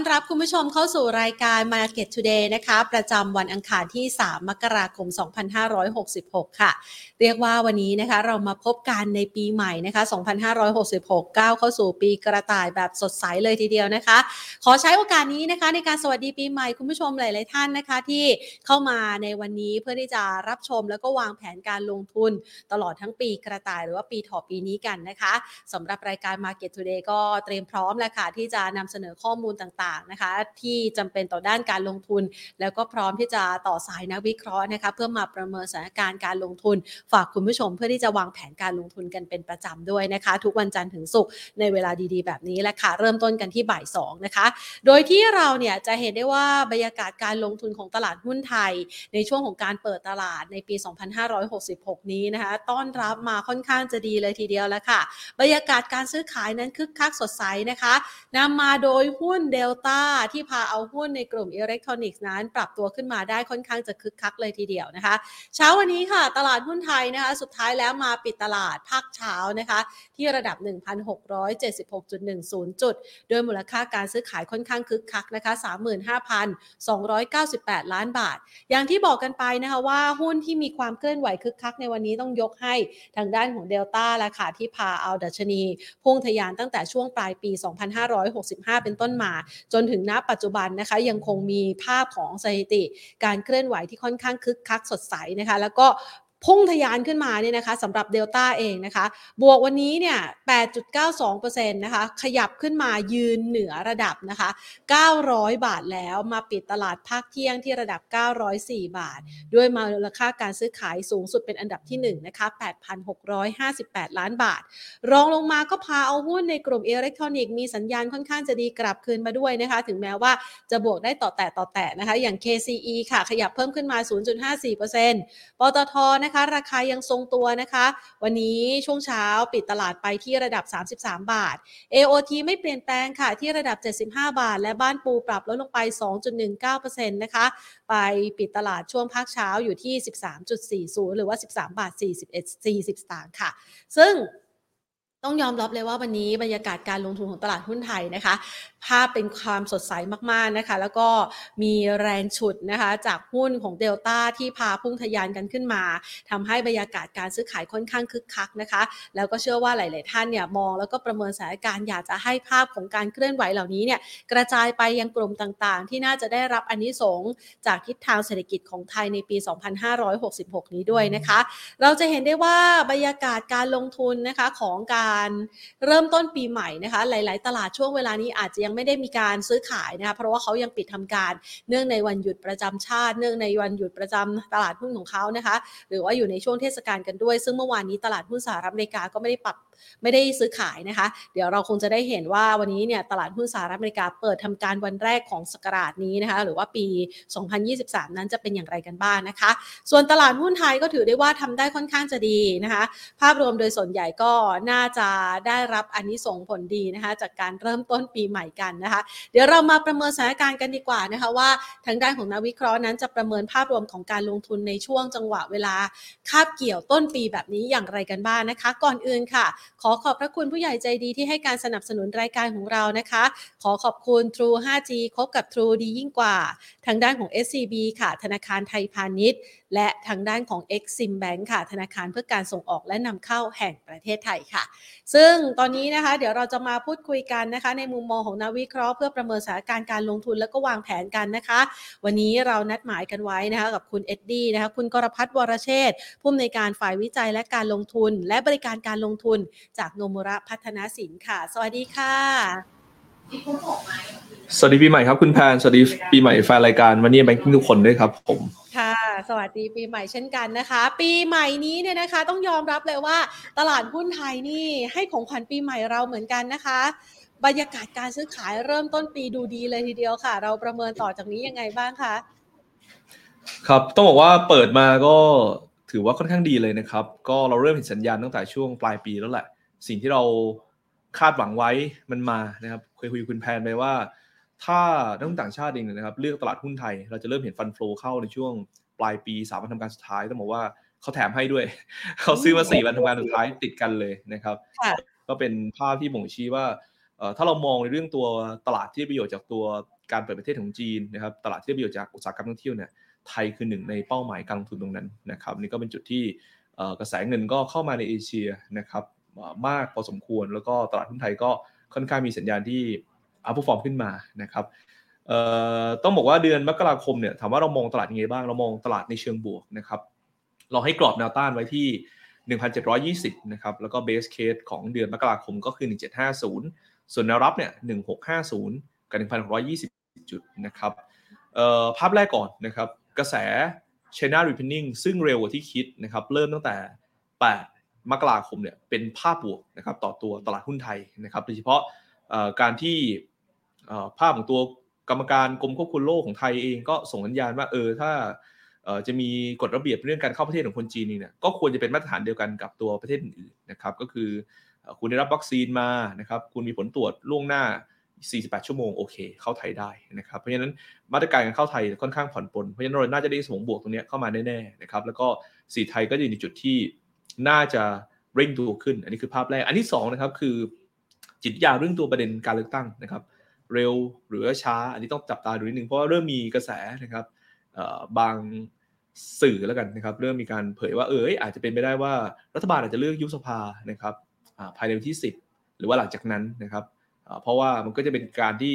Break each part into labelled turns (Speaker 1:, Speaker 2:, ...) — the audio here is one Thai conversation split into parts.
Speaker 1: cuántas รับคุณผู้ชมเข้าสู่รายการ Market Today นะคะ ประจำวันอังคารที่ 3 มกราคม 2566 ค่ะ เรียกว่าวันนี้นะคะเรามาพบกันในปีใหม่นะคะ 2566 ก้าวเข้าสู่ปีกระต่ายแบบสดใสเลยทีเดียวนะคะ ขอใช้โอกาสนี้นะคะ ในการสวัสดีปีใหม่คุณผู้ชมหลาย ๆ ท่านนะคะ ที่เข้ามาในวันนี้เพื่อที่จะรับชมแล้วก็วางแผนการลงทุนตลอดทั้งปีกระต่ายหรือว่าปีถอปีนี้กันนะคะสำหรับรายการ Market Today ก็เตรียมพร้อมแล้วค่ะที่จะนำเสนอข้อมูลต่าง ๆนะคะ ที่จำเป็นต่อด้านการลงทุน แล้วก็พร้อมที่จะต่อสายนักวิเคราะห์นะคะ เพื่อมาประเมินสถานการณ์การลงทุน ฝากคุณผู้ชมเพื่อที่จะวางแผนการลงทุนกันเป็นประจำด้วยนะคะ ทุกวันจันทร์ถึงศุกร์ในเวลาดีๆ แบบนี้แหละค่ะเริ่มต้นกันที่บ่ายสองนะคะ โดยที่เราเนี่ยจะเห็นได้ว่าบรรยากาศการลงทุนของตลาดหุ้นไทย ในช่วงของการเปิดตลาดในปี 2566 นี้นะคะ ต้อนรับมาค่อนข้างจะดีเลยทีเดียวแล้วค่ะ บรรยากาศการซื้อขายนั้นคึกคักสดใสนะคะนำมาโดยหุ้นเดลต้าที่พาเอาหุ้นในกลุ่มอิเล็กทรอนิกส์นั้น ปรับตัวขึ้นมาได้ค่อนข้างจะคึกคักเลยทีเดียวนะคะ เช้าวันนี้ค่ะ ตลาดหุ้นไทยนะคะ สุดท้ายแล้วมาปิดตลาดภาคเช้านะคะ ที่ระดับ 1,676.10 จุด โดยมูลค่าการซื้อขายค่อนข้างคึกคักนะคะ 35,298 ล้านบาท อย่างที่บอกกันไปนะคะว่าหุ้นที่มีความเคลื่อนไหวคึกคักในวันนี้ต้องยกให้ทางด้านของเดลต้าละค่ะที่พาเอาดัชนีพุ่งทะยานตั้งแต่ช่วงปลายปี 2565 เป็นต้นมา จนถึงณปัจจุบันนะคะยังคงมีภาพของสถิติ การเคลื่อนไหวที่ค่อนข้างคึกคักสดใสนะคะ แล้วก็ พุ่งทะยานขึ้นมาเนี่ยนะคะสำหรับเดลต้าเองนะคะ บวกวันนี้เนี่ย 8.92%นะคะ ขยับขึ้นมายืนเหนือระดับนะคะ 900 บาทแล้วมาปิดตลาดภาคเที่ยงที่ระดับ 904 บาท ด้วยมูลค่าการซื้อขายสูงสุดเป็นอันดับที่1นะคะ 8,658 ล้านบาท รองลงมาก็พาเอาหุ้นในกลุ่มอิเล็กทรอนิกส์มีสัญญาณค่อนข้างจะดีกลับคืนมาด้วยนะคะ ถึงแม้ว่าจะบวกได้ต่อแต่ต่อแต่นะคะ อย่าง KCE ค่ะ ขยับเพิ่มขึ้นมา 0.54%ปตทนะคะราคายังทรงตัวนะคะ วันนี้ช่วงเช้าปิดตลาดไปที่ระดับ 33 บาท AOT ไม่เปลี่ยนแปลงค่ะที่ระดับ 75 บาท และบ้านปูปรับลดลงไป 2.19%นะคะไปปิดตลาดช่วงภาคเช้าอยู่ที่ 13.40 หรือว่า 13 บาท 41 40สตางค์ค่ะ ซึ่ง ต้องยอมรับเลยว่าวันนี้บรรยากาศการลงทุนของตลาดหุ้นไทยนะคะ ภาพเป็นความสดใสมากๆนะคะ แล้วก็มีแรงฉุดนะคะ จากหุ้นของเดลต้าที่พาพุ่งทะยานกันขึ้นมาทำให้บรรยากาศการซื้อขายค่อนข้างคึกคักนะคะ แล้วก็เชื่อว่าหลาย ๆ ท่านเนี่ยมองแล้วก็ประเมินสถานการณ์อยากจะให้ภาพของการเคลื่อนไหวเหล่านี้เนี่ยกระจายไปยังกลุ่มต่างๆ ที่น่าจะได้รับอันนี้สงจากทิศทางเศรษฐกิจของไทยในปี 2566 นี้ด้วยนะคะ เราจะเห็นได้ว่าบรรยากาศการลงทุนนะคะของการเริ่มต้นปีใหม่นะคะ หลาย ๆ ตลาดช่วงเวลานี้อาจจะยังไม่ได้มีการซื้อขายนะคะเพราะว่าเขายังปิดทำการเนื่องในวันหยุดประจำชาติ เนื่องในวันหยุดประจำตลาดหุ้นของเขานะคะ หรือว่าอยู่ในช่วงเทศกาลกันด้วย ซึ่งเมื่อวานนี้ตลาดหุ้นสหรัฐอเมริกาก็ไม่ได้ปรับ ไม่ได้ซื้อขายนะคะ เดี๋ยวเราคงจะได้เห็นว่าวันนี้เนี่ยตลาดหุ้นสหรัฐอเมริกาเปิดทำการวันแรกของสกราชนี้นะคะ หรือว่าปี 2023 นั้นจะเป็นอย่างไรกันบ้างนะคะ ส่วนตลาดหุ้นไทยก็ถือได้ว่าทำได้ค่อนข้างจะดีนะคะ ภาพรวมโดยส่วนใหญ่ก็น่าจะได้รับอันนี้ส่งผลดีนะคะ จากการเริ่มต้นปีใหม่กันนะคะ เดี๋ยวเรามาประเมินสถานการณ์กันดีกว่านะคะว่าทางด้านของนักวิเคราะห์นั้นจะประเมินภาพรวมของการลงทุนในช่วงจังหวะเวลาคาบเกี่ยวต้นปีแบบนี้อย่างไรกันบ้างนะคะ ก่อนอื่นค่ะขอขอบพระคุณผู้ใหญ่ใจดีที่ให้การสนับสนุนรายการของเรานะคะ ขอขอบคุณ True 5G คบกับ True ดียิ่งกว่า ทางด้านของ SCB ค่ะ ธนาคารไทยพาณิชย์ และทางด้านของ Exim Bank ค่ะ ธนาคารเพื่อการส่งออกและนำเข้าแห่งประเทศไทยค่ะ ซึ่งตอนนี้นะคะเดี๋ยวเราจะมาพูดคุยกันนะคะ ในมุมมองของนักวิเคราะห์เพื่อประเมินสถานการณ์การลงทุนแล้วก็วางแผนกันนะคะ วันนี้เรานัดหมายกันไว้นะคะกับคุณเอ็ดดี้นะคะคุณกรพัฒน์วรเชษฐ์ผู้อำนวยการฝ่ายวิจัยและการลงทุน และบริการการลงทุนจากโนมุระพัฒนาสินค่ะ สวัสดีค่ะ
Speaker 2: สวัสดีปีใหม่ครับคุณแพนสวัสดีปีใหม่แฟนรายการวันนี้แบงกิ้งทุกคนด้วยครับผม
Speaker 1: ค่ะสวัสดีปีใหม่เช่นกันนะคะ ปีใหม่นี้เนี่ยนะคะต้องยอมรับเลยว่าตลาดหุ้นไทยนี่ให้ของขวัญปีใหม่เราเหมือนกันนะคะ บรรยากาศการซื้อขายเริ่มต้นปีดูดีเลยทีเดียวค่ะ เราประเมินต่อจากนี้ยังไงบ้างคะ
Speaker 2: ครับต้องบอกว่าเปิดมาก็ถือว่าค่อนข้างดีเลยนะครับ ก็เราเริ่มเห็นสัญญาณตั้งแต่ช่วงปลายปีแล้วแหละ สิ่งที่เรา คาดหวังไว้มันมานะครับเคยคุยกับคุณแพนไปว่า ถ้านักลงทุนต่างชาติเองเนี่ยนะครับ เลือกตลาดหุ้นไทย เราจะเริ่มเห็นฟันฟลูเข้าในช่วงปลายปีสามวันทำการสุดท้ายต้องบอกว่าเขาแถมให้ด้วย เขาซื้อมาสี่วันทำการสุดท้ายติดกันเลยนะครับ
Speaker 1: ค่ะ
Speaker 2: ก็เป็นภาพที่บ่งชี้ว่าถ้าเรามองในเรื่องตัวตลาดที่ประโยชน์จากตัวการเปิดประเทศของจีนนะครับ ตลาดที่ประโยชน์จากอุตสาหกรรมท่องเที่ยวเนี่ยไทยคือหนึ่งในเป้าหมายการลงทุนตรงนั้นนะครับนี่ก็เป็นจุดที่กระแสเงินก็เข้ามาในเอเชียนะครับ มากพอสมควร แล้วก็ตลาดหุ้นไทยก็ค่อนข้างมีสัญญาณที่อัพฟอร์มขึ้นมานะครับต้องบอกว่าเดือนมกราคมเนี่ยถามว่าเรามองตลาดยังไงบ้าง เรามองตลาดในเชิงบวกนะครับเราให้กรอบแนวต้านไว้ที่ 1,720 นะครับ แล้วก็เบสเคสของเดือนมกราคมก็คือ 1750 ส่วนแนวรับเนี่ย 1650 กับ 1,620 จุดนะครับภาพแรกก่อนนะครับ กระแส China Reopening ซึ่งเร็วกว่าที่คิดนะครับ เริ่มตั้งแต่ 8 มกราคมเนี่ยเป็นภาพบวกนะครับต่อตัวตลาดหุ้นไทยนะครับโดยเฉพาะการที่ภาพของตัวกรรมการกรมควบคุมโรคของไทยเองก็ส่งสัญญาณว่าเออถ้าจะมีกฎระเบียบเรื่องการเข้าประเทศของคนจีนนี่เนี่ยก็ควรจะเป็นมาตรฐานเดียวกันกับตัวประเทศอื่นๆนะครับก็คือคุณได้รับวัคซีนมานะครับคุณมีผลตรวจล่วงหน้า 48 ชั่วโมงโอเค เข้าไทยได้นะครับเพราะฉะนั้นมาตรการการเข้าไทยค่อนข้างผ่อนปลนเพราะฉะนั้นเราน่าจะได้สมองบวกตรงนี้เข้ามาแน่ๆนะครับแล้วก็สีไทยก็อยู่ในจุดที่ น่าจะเร่งตัวขึ้น อันนี้คือภาพแรก อันที่2นะครับคือ จิตยาเรื่องตัวประเด็นการเลือกตั้งนะครับ เร็วหรือช้า อันนี้ต้องจับตาดูนิดนึงเพราะว่าเริ่มมีกระแสนะครับบางสื่อแล้วกันนะครับ เริ่มมีการเผยว่าเอออาจจะเป็นไปได้ว่ารัฐบาลอาจจะเลือกยุบสภานะครับภายในวันที่ 10 หรือว่าหลังจากนั้นนะครับเพราะว่ามันก็จะเป็นการที่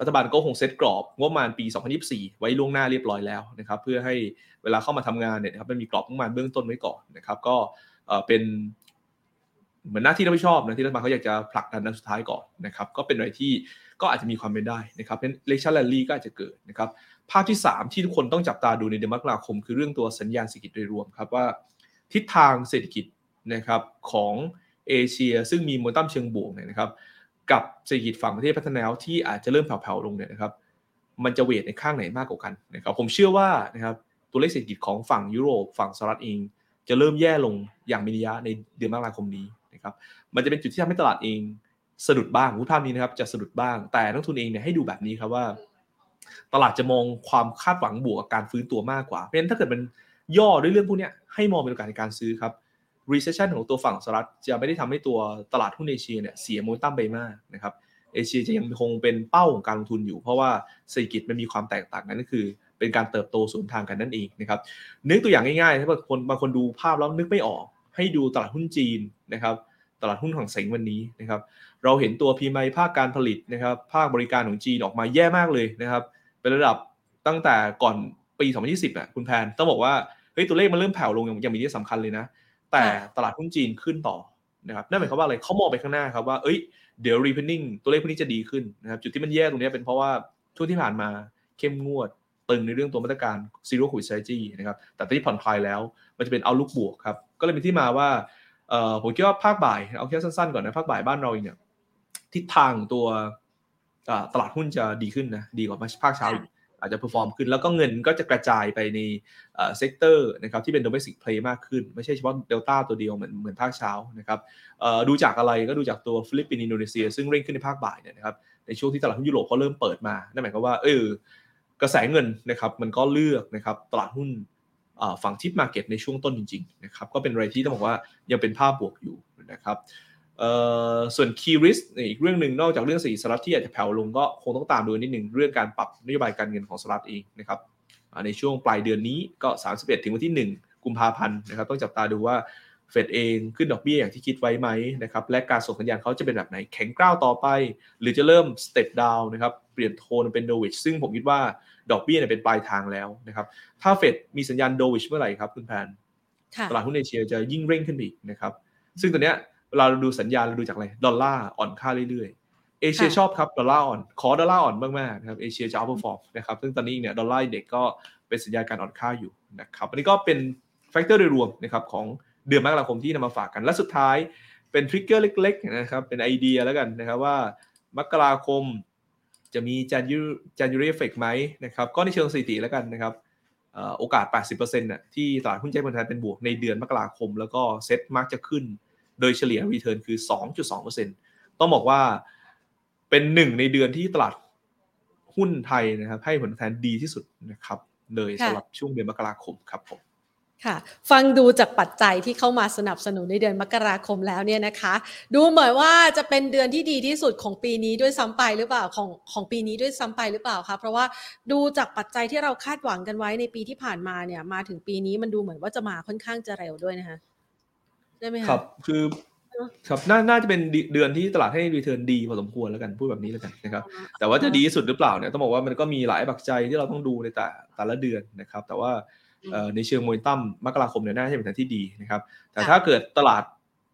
Speaker 2: รัฐบาลก็คงเซตกรอบงบประมาณปี 2024 ไว้ล่วงหน้าเรียบร้อยแล้วนะครับ เพื่อให้เวลาเข้ามาทำงานเนี่ยนะครับมันมีกรอบงบประมาณเบื้องต้นไว้ก่อนนะครับ ก็ เป็นเหมือนหน้าที่รับผิดชอบนะที่รัฐบาลเขาอยากจะผลักดันนันสุดท้ายก่อนนะครับก็เป็นอะไรที่ก็อาจจะมีความเป็นได้นะครับเป็นเลชั่นแลนลี่ก็อาจจะเกิดนะครับภาพที่ 3 ที่ทุกคนต้องจับตาดูในเดือนมกราคม คือเรื่องตัวสัญญาณเศรษฐกิจโดยรวมครับว่าทิศทางเศรษฐกิจนะครับของเอเชียซึ่งมีโมเมนตัมเชิงบวกเนี่ยนะครับกับเศรษฐกิจฝั่งประเทศพัฒนาแล้วที่อาจจะเริ่มแผ่วๆลงเนี่ยนะครับมันจะเวทในข้างไหนมากกว่ากันนะครับผมเชื่อว่านะครับตัวเลขเศรษฐกิจของฝั่งยุโรปฝั่งสหรัฐเอง จะเริ่มแย่ลงอย่างมีนัยะในเดือนมกราคมนี้นะครับ มันจะเป็นจุดที่ทำให้ตลาดเองสะดุดบ้างรูปภาพนี้นะครับ จะสะดุดบ้าง แต่นักทุนเองเนี่ยให้ดูแบบนี้ครับว่า ตลาดจะมองความคาดหวังบวกกับการฟื้นตัวมากกว่า เพราะฉะนั้นถ้าเกิดมันย่อด้วยเรื่องพวกนี้ให้มองเป็นโอกาสในการซื้อครับ recession ของตัวฝั่งสหรัฐจะไม่ได้ทำให้ตัวตลาดหุ้นเอเชียเนี่ยเสียโมเมนตัมไปมากนะครับ เอเชียจะยังคงเป็นเป้าของการลงทุนอยู่ เพราะว่าเศรษฐกิจมันมีความแตกต่างกันก็คือ เป็นการเติบโตสวนทางกันนั่นเองนะครับนึกตัวอย่างง่ายๆถ้าบางคนบางคนดูภาพแล้วนึกไม่ออก ให้ดูตลาดหุ้นจีนนะครับตลาดหุ้นของเซงวันนี้นะครับเราเห็นตัวพีไมภาคการผลิตนะครับภาคบริการของจีนออกมาแย่มากเลยนะครับเป็นระดับตั้งแต่ก่อนปี2020อะคุณแพนต้องบอกว่าเฮ้ยตัวเลขมันเริ่มแผ่วลงอย่างมีที่สำคัญเลยนะ แต่ตลาดหุ้นจีนขึ้นต่อนะครับนั่นหมายความว่าอะไรเขามองไปข้างหน้าครับว่าเอ้ยเดี๋ยว reopening ตัวเลขพวกนี้จะดีขึ้นนะครับจุดที่มันแย่ตรงนี้เป็นเพราะว่าช่วงที่ผ่านมาเข้มงวด ตึงในเรื่องตัวมาตรการ zero covid strategy นะครับแต่ตอนนี้ผ่อนคลายแล้วมันจะเป็น outlook บวกครับก็เลยเป็นที่มาว่าเอ่อผมคิดว่าภาคบ่ายเอาแค่สั้นๆก่อนนะภาคบ่ายบ้านเราเนี่ยทิศทางตัวตลาดหุ้นจะดีขึ้นนะดีกว่าภาคเช้าอาจจะ perform ขึ้น แล้วก็เงินก็จะกระจายไปในsector นะครับที่เป็น domestic play มากขึ้น ไม่ใช่เฉพาะเดลต้าตัวเดียวเหมือนเหมือนภาคเช้านะครับดูจากอะไรก็ดูจากตัวฟิลิปปินส์อินโดนีเซีย ซึ่งเร่งขึ้นในภาคบ่ายเนี่ยนะครับในช่วงที่ตลาดหุ้นยุโรปเขาเริ่มเปิดมานั่นหมายความว่าเออ กระแสเงินนะครับมันก็เลือกนะครับตลาดหุ้นฝั่ง TIP market ในช่วงต้นจริงๆนะครับก็เป็นอะไรที่ต้องบอกว่ายังเป็นภาพบวกอยู่นะครับส่วน key risk อีกเรื่องหนึ่งนอกจากเรื่องสีสหรัฐที่อาจจะแผ่วลงก็คงต้องตามดูนิดหนึ่งเรื่องการปรับนโยบายการเงินของสหรัฐเองนะครับในช่วงปลายเดือนนี้ก็ 31 ถึงวันที่ 1 กุมภาพันธ์นะครับต้องจับตาดูว่า เฟดเองขึ้นดอกเบี้ยอย่างที่คิดไว้ไหมนะครับและการส่งสัญญาณเขาจะเป็นแบบไหนแข็งกร้าวต่อไป หรือจะเริ่ม step down นะครับเปลี่ยนโทนเป็น dovish ซึ่งผมคิดว่าดอกเบี้ยเนี่ยเป็นปลายทางแล้วนะครับถ้าเฟดมีสัญญาณ dovish เมื่อไหร่ครับคุณแพนตลาดหุ้นเอเชียจะยิ่งเร่งขึ้นอีกนะครับซึ่งตัวเนี้ยเวลาเราดูสัญญาณเราดูจากอะไรดอลลาร์อ่อนค่าเรื่อยๆ เอเชียชอบครับดอลลาร์อ่อนขอดอลลาร์อ่อนมากๆนะครับเอเชียจะ outperform นะครับซึ่งตอนนี้เนี่ย dollar index ก็เป็นสัญญาณการอ่อนค่าอยู่นะครับอันนี้ก็เป็น factor โดยรวมนะครับของ เดือนมกราคมที่นำมาฝากกันและสุดท้ายเป็น trigger เล็กๆนะครับเป็นไอเดียแล้วกันนะครับว่ามกราคมจะมี Janu January effect ไหมนะครับก็ในเชิงสถิติแล้วกันนะครับโอกาส 80%น่ะที่ตลาดหุ้นไทยผันเป็นบวกในเดือนมกราคม แล้วก็เซ็ตมักจะขึ้น โดยเฉลี่ย return คือ 2.2%ต้องบอกว่าเป็นหนึ่งในเดือนที่ตลาดหุ้นไทยนะครับให้ผลตอบแทนดีที่สุดนะครับเลยสำหรับช่วงเดือนมกราคมครับผม
Speaker 1: ค่ะฟังดูจากปัจจัยที่เข้ามาสนับสนุนในเดือนมกราคมแล้วเนี่ยนะคะ ดูเหมือนว่าจะเป็นเดือนที่ดีที่สุดของปีนี้ด้วยซ้ำไปหรือเปล่าของของปีนี้ด้วยซ้ำไปหรือเปล่าคะเพราะว่าดูจากปัจจัยที่เราคาดหวังกันไว้ในปีที่ผ่านมาเนี่ยมาถึงปีนี้มันดูเหมือนว่าจะมาค่อนข้างจะเร็วด้วยนะคะได้ไหมคะ
Speaker 2: ครับคือครับน่าน่าจะเป็นเดือนที่ตลาดให้รีเทิร์นดีพอสมควรแล้วกันพูดแบบนี้แล้วกันนะครับ แต่ว่าจะดีที่สุดหรือเปล่าเนี่ยต้องบอกว่ามันก็มีหลายปัจจัยที่เราต้องดูในแต่แต่ละเดือนนะครับ แต่ว่า ในเชิงโมเมนตัมมกราคมเนี่ยน่าจะเป็นทางที่ดีนะครับ แต่ถ้าเกิดตลาด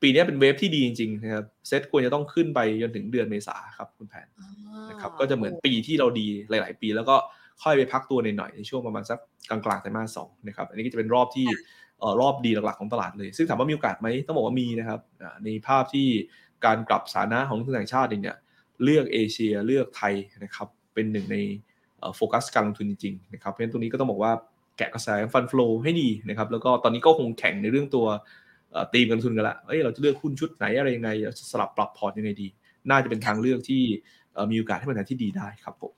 Speaker 2: ปีนี้เป็นเวฟที่ดีจริงๆนะครับเซ็ตควรจะต้องขึ้นไปจนถึงเดือนเมษาครับคุณแผนนะครับก็จะเหมือนปีที่เราดีหลาย ๆ ปี แล้วก็ค่อยไปพักตัวในหน่อยในช่วงประมาณสักกลางๆไตรมาสสองนะครับอันนี้ก็จะเป็นรอบที่รอบดีหลักๆของตลาดเลย ซึ่งถามว่ามีโอกาสไหมต้องบอกว่ามีนะครับในภาพที่การกลับสถานะของทุนต่างชาติเองเนี่ยเลือกเอเชียเลือกไทยนะครับเป็นหนึ่งในโฟกัสการลงทุนจริงๆนะครับเพราะฉะนั้นตรงนี้ก็ต้องบอกว่า แกะกระแส fund flow ให้ดีนะครับ แล้วก็ตอนนี้ก็คงแข่งในเรื่องตัวตีมการลงทุนกันละเอ้ยเราจะเลือกหุ้นชุดไหนอะไรยังไงจะสลับปรับพอร์ตยังไงดี น่าจะเป็นทางเลือกที่มีโอกาสให้เป็นทางที่ดีได้ครับผม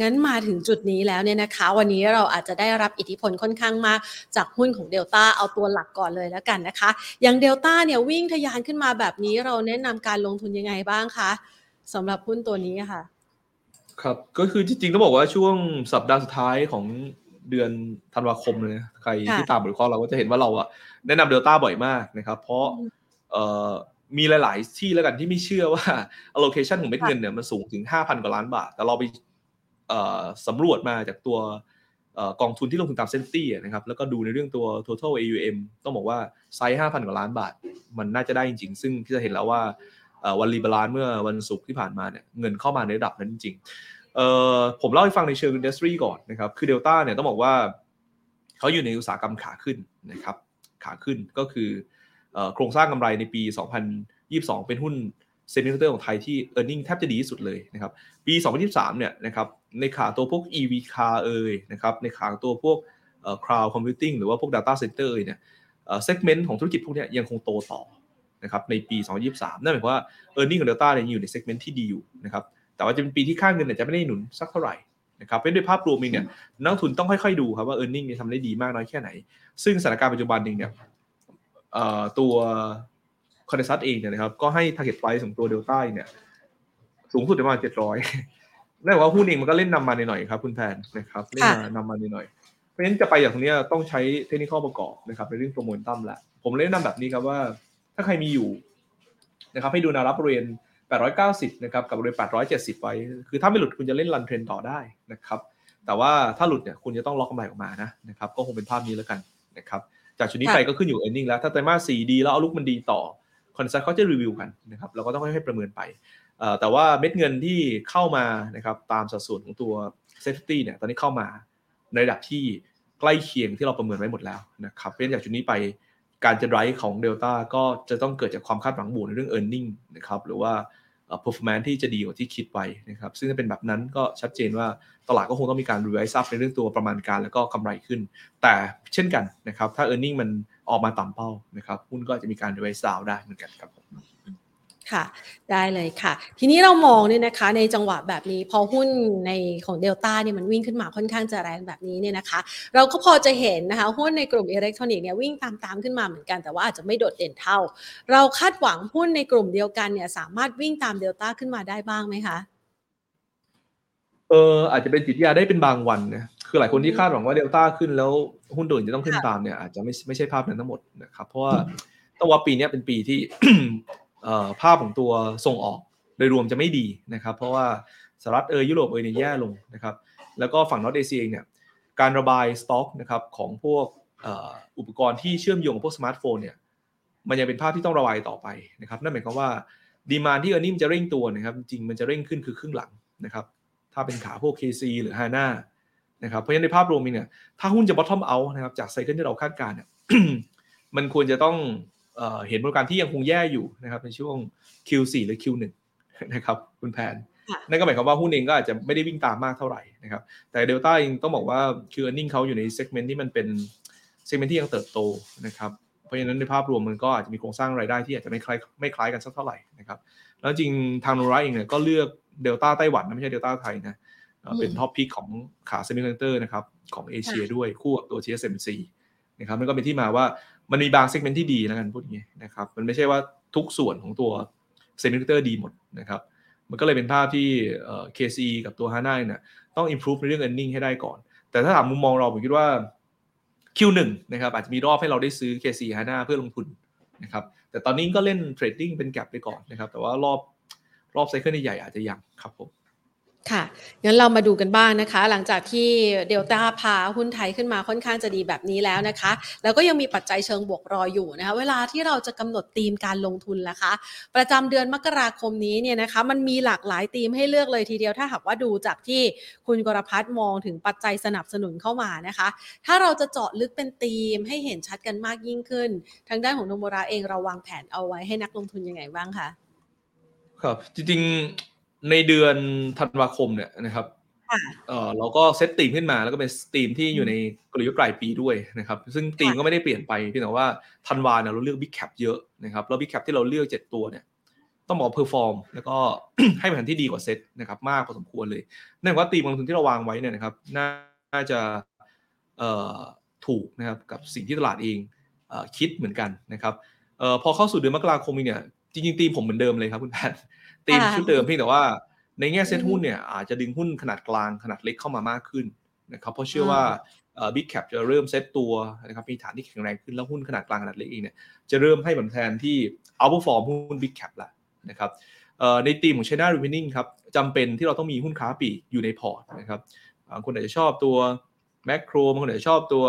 Speaker 1: งั้นมาถึงจุดนี้แล้วเนี่ยนะคะ วันนี้เราอาจจะได้รับอิทธิพลค่อนข้างมากจากหุ้นของเดลต้าเอาตัวหลักก่อนเลยแล้วกันนะคะ อย่างเดลต้าเนี่ยวิ่งทะยานขึ้นมาแบบนี้เราแนะนำการลงทุนยังไงบ้างคะสำหรับหุ้นตัวนี้ค่ะ
Speaker 2: ครับก็คือจริงๆต้องบอกว่าช่วงสัปดาห์สุดท้ายของ เดือนธันวาคมเลยใครที่ตามบริคอเราก็จะเห็นว่าเราอะแนะนำเดลต้าบ่อยมากนะครับ เพราะมีหลาย ๆ ที่แล้วกันที่ไม่เชื่อว่า allocation ของเม็ดเงินเนี่ยมันสูงถึง 5,000 กว่าล้านบาท แต่เราไปสำรวจมาจากตัวกองทุนที่ลงทุนตาม SET50นะครับ แล้วก็ดูในเรื่องตัว total AUM ต้องบอกว่าไซส์ 5,000 กว่าล้านบาท มันน่าจะได้จริง ๆ ซึ่งที่จะเห็นแล้วว่าวัน rebalance เมื่อวันศุกร์ที่ผ่านมาเนี่ยเงินเข้ามาในระดับนั้นจริง ๆผมเล่าให้ฟังในเชิง industry ก่อนนะครับ คือเดลต้าเนี่ยต้องบอกว่าเขาอยู่ในอุตสาหกรรมขาขึ้นนะครับ ขาขึ้นก็คือโครงสร้างกำไรในปี 2022 เป็นหุ้นเซมิคอนดักเตอร์ของไทยที่ e a r n i n g แทบจะดีที่สุดเลยนะครับ ปี 2023 เนี่ยนะครับในขาตัวพวก EV car เอ่ยนะครับในขาตัวพวก cloud computing หรือว่าพวก data center เนี่ย segment ของธุรกิจพวกนี้ยังคงโตต่อนะครับในปี 2023 นั่นหมายความว่า earning ของ Delta เนี่ยอยู่ใน segment ที่ดีอยู่นะครับ แต่ว่าจะเป็นปีที่ค่าเงินเนี่ยจะไม่ได้หนุนสักเท่าไหร่นะครับเป็นด้วยภาพรวมเองเนี่ยนักลงทุนต้องค่อยๆดูครับว่า e a r n i n g เนี่ยทำได้ดีมากน้อยแค่ไหน ซึ่งสถานการณ์ปัจจุบันเองเนี่ยตัว consensus เองเนี่ยนะครับก็ให้ target price ของตัวเดลต้าเนี่ยสูงสุดประมาณเจ็ดร้อยนั่นหมายว่าหุ้นเองมันก็เล่นนำมาหน่อยครับคุณแพนนะครับเล่นมานำมาหน่อยเพราะฉะนั้นจะไปอย่างตรงนี้ต้องใช้เทคนิคประกอบนะครับในเรื่องโปรโมชั่นตั้มละผมแนะนำแบบนี้ครับว่า ถ้าใครมีอยู่นะครับให้ดูแนวรับบริเวณ 890 นะครับ กับบริเวณ870 ไว้ คือถ้าไม่หลุดคุณจะเล่น run trend ต่อได้นะครับ แต่ว่าถ้าหลุดเนี่ยคุณจะต้องล็อกกำไรออกมานะนะครับ ก็คงเป็นภาพนี้แล้วกันนะครับ จากชุดนี้ไปก็ขึ้นอยู่เอ r n น n งแล้ว ถ้าไตรมาสสี่ดีแล้ว outlook มันดีต่อ consensus เขาจะรีวิวกันนะครับ เราก็ต้องให้ประเมินไป แต่ว่าเม็ดเงินที่เข้ามานะครับตามสัดส่วนของตัว SET50เนี่ย ตอนนี้เข้ามาในระดับที่ใกล้เคียงที่เราประเมินไว้หมดแล้วนะครับ เพราะฉะนั้นจากจุดนี้ไปการจะ drive ของ Delta ก็จะต้องเกิดจากความคาดหวังบวกในเรื่อง e a r n i n g นะครับหรือว่า performance ที่จะดีกว่าที่คิดไว้นะครับซึ่งถ้าเป็นแบบนั้นก็ชัดเจนว่าตลาดก็คงต้องมีการ revise up ในเรื่องตัวประมาณการแล้วก็กำไรขึ้น แต่เช่นกันนะครับถ้า e a r n i n g มันออกมาต่ำเป้านะครับหุ้นก็จะมีการ revise down ได้เหมือนกันครับ
Speaker 1: ค่ะได้เลยค่ะ ทีนี้เรามองเนี่ยนะคะในจังหวะแบบนี้พอหุ้นในของเดลต้าเนี่ยมันวิ่งขึ้นมาค่อนข้างจะแรงแบบนี้เนี่ยนะคะ เราก็พอจะเห็นนะคะหุ้นในกลุ่มอิเล็กทรอนิกส์เนี่ยวิ่งตามตามขึ้นมาเหมือนกันแต่ว่าอาจจะไม่โดดเด่นเท่า เราคาดหวังหุ้นในกลุ่มเดียวกันเนี่ยสามารถวิ่งตามเดลต้าขึ้นมาได้บ้างไหมคะ
Speaker 2: เอออาจจะเป็นจิตวิทยาได้เป็นบางวันนะคือหลายคนที่คาดหวังว่าเดลต้าขึ้นแล้วหุ้นอื่นจะต้องขึ้นตามเนี่ยอาจจะไม่ไม่ใช่ภาพนั้นทั้งหมดนะครับเพราะว่าต้องบอกว่าปีนี้เป็นปีที่ ภาพของตัวส่งออกโดยรวมจะไม่ดีนะครับ เพราะว่าสหรัฐเออยุโรปเออเนี่ยแย่ลงนะครับ แล้วก็ฝั่ง North Asia เองเนี่ยการระบายสต็อกนะครับของพวกอุปกรณ์ที่เชื่อมโยงกับพวกสมาร์ทโฟนเนี่ยมันยังเป็นภาพที่ต้องระบายต่อไปนะครับนั่นหมายความว่าdemand ที่ earning จะเร่งตัวนะครับ จริงมันจะเร่งขึ้นคือครึ่งหลังนะครับ ถ้าเป็นขาพวก KCE หรือ HANA นะครับ เพราะฉะนั้นในภาพรวมเนี่ยถ้าหุ้นจะ bottom out นะครับจาก cycle ที่เราคาดการณ์เนี่ยมันควรจะต้อง เห็นบริการที่ยังคงแย่อยู่นะครับในช่วง Q4 หรือ Q1 นะครับคุณแพนนั่นก็หมายความว่าหุ้นเองก็อาจจะไม่ได้วิ่งตามมากเท่าไหร่นะครับแต่เดลต้าเองต้องบอกว่าคือ e a r n i n g เขาอยู่ใน segment ที่มันเป็น segment ที่ยังเติบโตนะครับเพราะฉะนั้นในภาพรวมมันก็อาจจะมีโครงสร้างรายได้ที่อาจจะไม่คล้ายไม่คล้ายกันสักเท่าไหร่นะครับแล้วจริงทาง Nomura เองเนี่ยก็เลือกเดลต้าไต้หวันนะไม่ใช่เดลต้าไทยนะเป็น top pick ของขาเซมิคอนดักเตอร์นะครับของเอเชียด้วยคู่กับตัว TSMC นะครับมันก็เป็นที่มาว่า มันมีบาง segment ที่ดีแล้วกันพูดอย่างนี้นะครับ มันไม่ใช่ว่าทุกส่วนของตัวเซมิคอนดักเตอร์ดีหมดนะครับ มันก็เลยเป็นภาพที่เอ่อ KCE กับตัว HANA เนี่ยต้อง improve ในเรื่อง earning ให้ได้ก่อน แต่ถ้าถามมุมมองเราผมคิดว่า Q1 นะครับอาจจะมีรอบให้เราได้ซื้อ KCE HANA เพื่อลงทุนนะครับแต่ตอนนี้ก็เล่น trading เป็น gap ไปก่อนนะครับแต่ว่ารอบรอบ cycle ใหญ่อาจจะยังครับผม
Speaker 1: ค่ะงั้นเรามาดูกันบ้างนะคะ หลังจากที่เดลต้าพาหุ้นไทยขึ้นมาค่อนข้างจะดีแบบนี้แล้วนะคะ แล้วก็ยังมีปัจจัยเชิงบวกรออยู่นะคะ เวลาที่เราจะกำหนดธีมการลงทุนล่ะคะ ประจำเดือนมกราคมนี้เนี่ยนะคะ มันมีหลากหลายธีมให้เลือกเลยทีเดียวถ้าหากว่าดูจากที่คุณกรพัฒน์มองถึงปัจจัยสนับสนุนเข้ามานะคะ ถ้าเราจะเจาะลึกเป็นธีมให้เห็นชัดกันมากยิ่งขึ้น ทางด้านของโนโมราเองเราวางแผนเอาไว้ให้นักลงทุนยังไงบ้างคะ
Speaker 2: ครับจริงๆ ในเดือนธันวาคมเนี่ยนะครับ
Speaker 1: ค่ะ
Speaker 2: เออเราก็เซตธีมขึ้นมาแล้วก็เป็นธีมที่อยู่ในกลยุทธ์ปลายปีด้วยนะครับ ซึ่งธีมก็ไม่ได้เปลี่ยนไปเพียงแต่ว่าธันวาเนี่ยเราเลือก Big Cap เยอะนะครับแล้ว Big Cap ที่เราเลือก7ตัวเนี่ย ต้องบอก perform แล้วก็ให้ผลที่ดีกว่าเซตนะครับ มากพอสมควรเลยนั่นหมายความว่าธีมลงทุนที่เราวางไว้เนี่ยนะครับน่าน่าจะเอ่อถูกนะครับกับสิ่งที่ตลาดเองเอ่อคิดเหมือนกันนะครับเอ่อพอเข้าสู่เดือนมกราคมเนี่ยจริงๆธีมผมเหมือนเดิมเลยครับคุณแพท ย์ธีม
Speaker 1: ค่ะ
Speaker 2: ชุดเดิมเพียงแต่ว่า ในแง่เซ็ต
Speaker 1: อืม
Speaker 2: หุ้นเนี่ยอาจจะดึงหุ้นขนาดกลางขนาดเล็กเข้ามามากขึ้นนะครับเพราะเชื่อว่า big cap จะเริ่มเซ็ตตัวนะครับมีฐานที่แข็งแรงขึ้นแล้วหุ้นขนาดกลางขนาดเล็กเองเนี่ยจะเริ่มให้ผลแทนที่ outperform หุ้น big cap ละนะครับเอ่อในทีมของ China Remaining ครับจำเป็นที่เราต้องมีหุ้นค้าปลีกอยู่ในพอร์ตนะครับบางคนอาจจะชอบตัว Makro บางคนอาจจะชอบตัว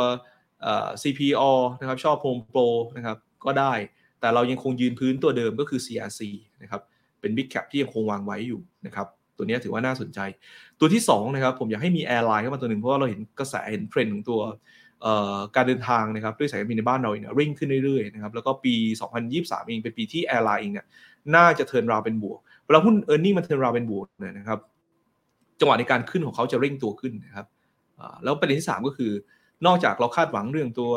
Speaker 2: เอ่อ CPALL นะครับชอบ HomePro นะครับก็ได้ แต่เรายังคงยืนพื้นตัวเดิมก็คือ CRC นะครับ เป็น Big Cap ที่ยังคงวางไว้อยู่นะครับตัวนี้ถือว่าน่าสนใจ ตัวที่2นะครับผมอยากให้มี airline เข้ามาตัวหนึ่งเพราะว่าเราเห็นกระแสเห็นเทรนด์ของตัวการเดินทางนะครับด้วยสายการบินในบ้านเราเนี่ยเร่งขึ้นเรื่อยๆนะครับแล้วก็ปี 2023 เองเป็นปีที่ airline เองเนี่ยน่าจะ turnaround เป็นบวกเวลาหุ้น earning มัน turnaround เป็นบวกเนี่ยนะครับจังหวะในการขึ้นของเขาจะเร่งตัวขึ้นนะครับแล้วประเด็นที่ 3 ก็คือนอกจากเราคาดหวังเรื่องตัว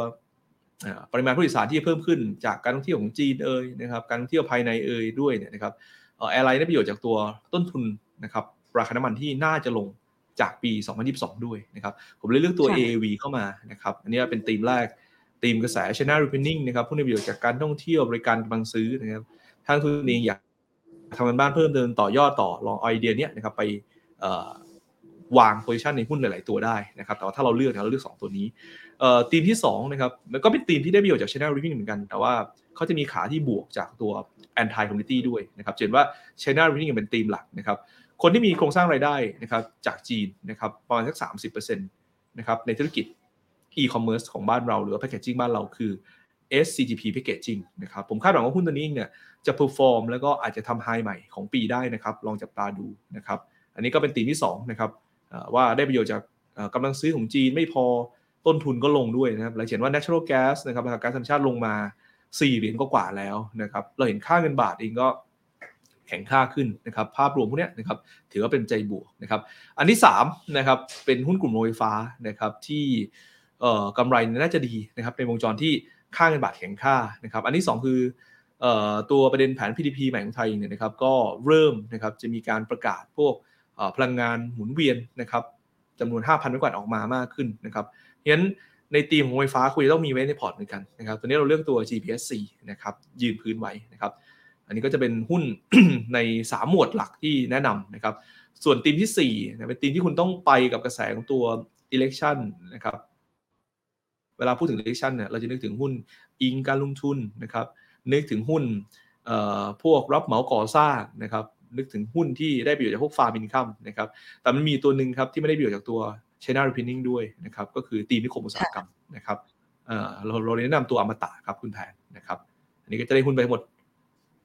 Speaker 2: ปริมาณผู้โดยสารที่เพิ่มขึ้นจากการท่องเที่ยวของจีนเอ่ยนะครับการท่องเที่ยวภายในเอ่ยด้วยเนี่ยนะครับเอ่อ airline ได้ประโยชน์จากตัวต้นทุนนะครับราคาน้ำมันที่น่าจะลงจากปี 2022 ด้วยนะครับ ผมเลยเลือกตัว
Speaker 1: ค่ะ
Speaker 2: AAV เข้ามานะครับ อันนี้เป็นธีมแรกธีมกระแส China Reopening นะครับผู้ได้ประโยชน์จากการท่องเที่ยวบริการกำลังซื้อนะครับทางทุนเองอยากทำงานบ้านเพิ่มเติมต่อยอดต่อลองเอาไอเดียเนี้ยนะครับไปเอ่อวางโพซิชันในหุ้นหลาย ๆ ตัวได้นะครับ แต่ว่าถ้าเราเลือกเนี่ยเราเลือก 2 ตัวนี้ เอ่อธีมที่2นะครับมันก็เป็นธีมที่ได้ประโยชน์จาก China Reopening เหมือนกัน แต่ว่าเขาจะมีขาที่บวกจากตัว anti community ด้วยนะครับเห็นว่า China Reopening เป็นธีมหลักนะครับคนที่มีโครงสร้างรายได้นะครับจากจีนนะครับประมาณสัก 30%นะครับในธุรกิจ e-commerce ของบ้านเราหรือ packaging บ้านเราคือ SCGP packaging นะครับผมคาดหวังว่าหุ้นตัวนี้เนี่ยจะ perform แล้วก็อาจจะทำ high ใหม่ของปีได้นะครับลองจับตาดูนะครับอันนี้ก็เป็นตีมที่2นะครับว่าได้ประโยชน์จากกำลังซื้อของจีนไม่พอ ต้นทุนก็ลงด้วยนะครับเราเห็นว่า natural gas นะครับราคาก๊าซธรรมชาติลงมา 4 เหรียญก็กว่าแล้วนะครับ เราเห็นค่าเงินบาทเองก็แข็งค่าขึ้นนะครับ ภาพรวมพวกนี้นะครับ ถือว่าเป็นใจบวกนะครับ อันที่3นะครับ เป็นหุ้นกลุ่มโรงไฟฟ้านะครับที่เอ่อกำไรน่าจะดีนะครับในวงจรที่ค่าเงินบาทแข็งค่านะครับ อันที่ 2 คือเอ่อตัวประเด็นแผน PDP ใหม่ของไทยเนี่ยนะครับ ก็เริ่มนะครับจะมีการประกาศพวกเอ่อพลังงานหมุนเวียนนะครับจำนวน 5,000 เมกะวัตต์ออกมามากขึ้นนะครับ ฉะนั้นในทีมของไฟฟ้าคุยจะต้องมีไว้ในพอร์ตเหมือนกันนะครับตัวนี้เราเลือกตัว GPSC นะครับยืนพื้นไว้นะครับ อันนี้ก็จะเป็นหุ้นใน 3 หมวดหลักที่แนะนำนะครับ ส่วนทีมที่4นะเป็นทีมที่คุณต้องไปกับกระแสของตัว election นะครับ เวลาพูดถึง election เนี่ยเราจะนึกถึงหุ้นอิงการลงทุนนะครับ นึกถึงหุ้นเอ่อพวกรับเหมาก่อสร้างนะครับนึกถึงหุ้นที่ได้ประโยชน์จากพวกฟาร์มินคัมนะครับ แต่มันมีตัวหนึ่งครับที่ไม่ได้ประโยชน์จากตัว China Refining ด้วยนะครับก็คือทีมนิคมอุตสาหกรรมนะครับเอ่อเราเราแนะนำตัวอมตะครับคุณแพนนะครับอันนี้ก็จะได้หุ้นไปทั้งหมด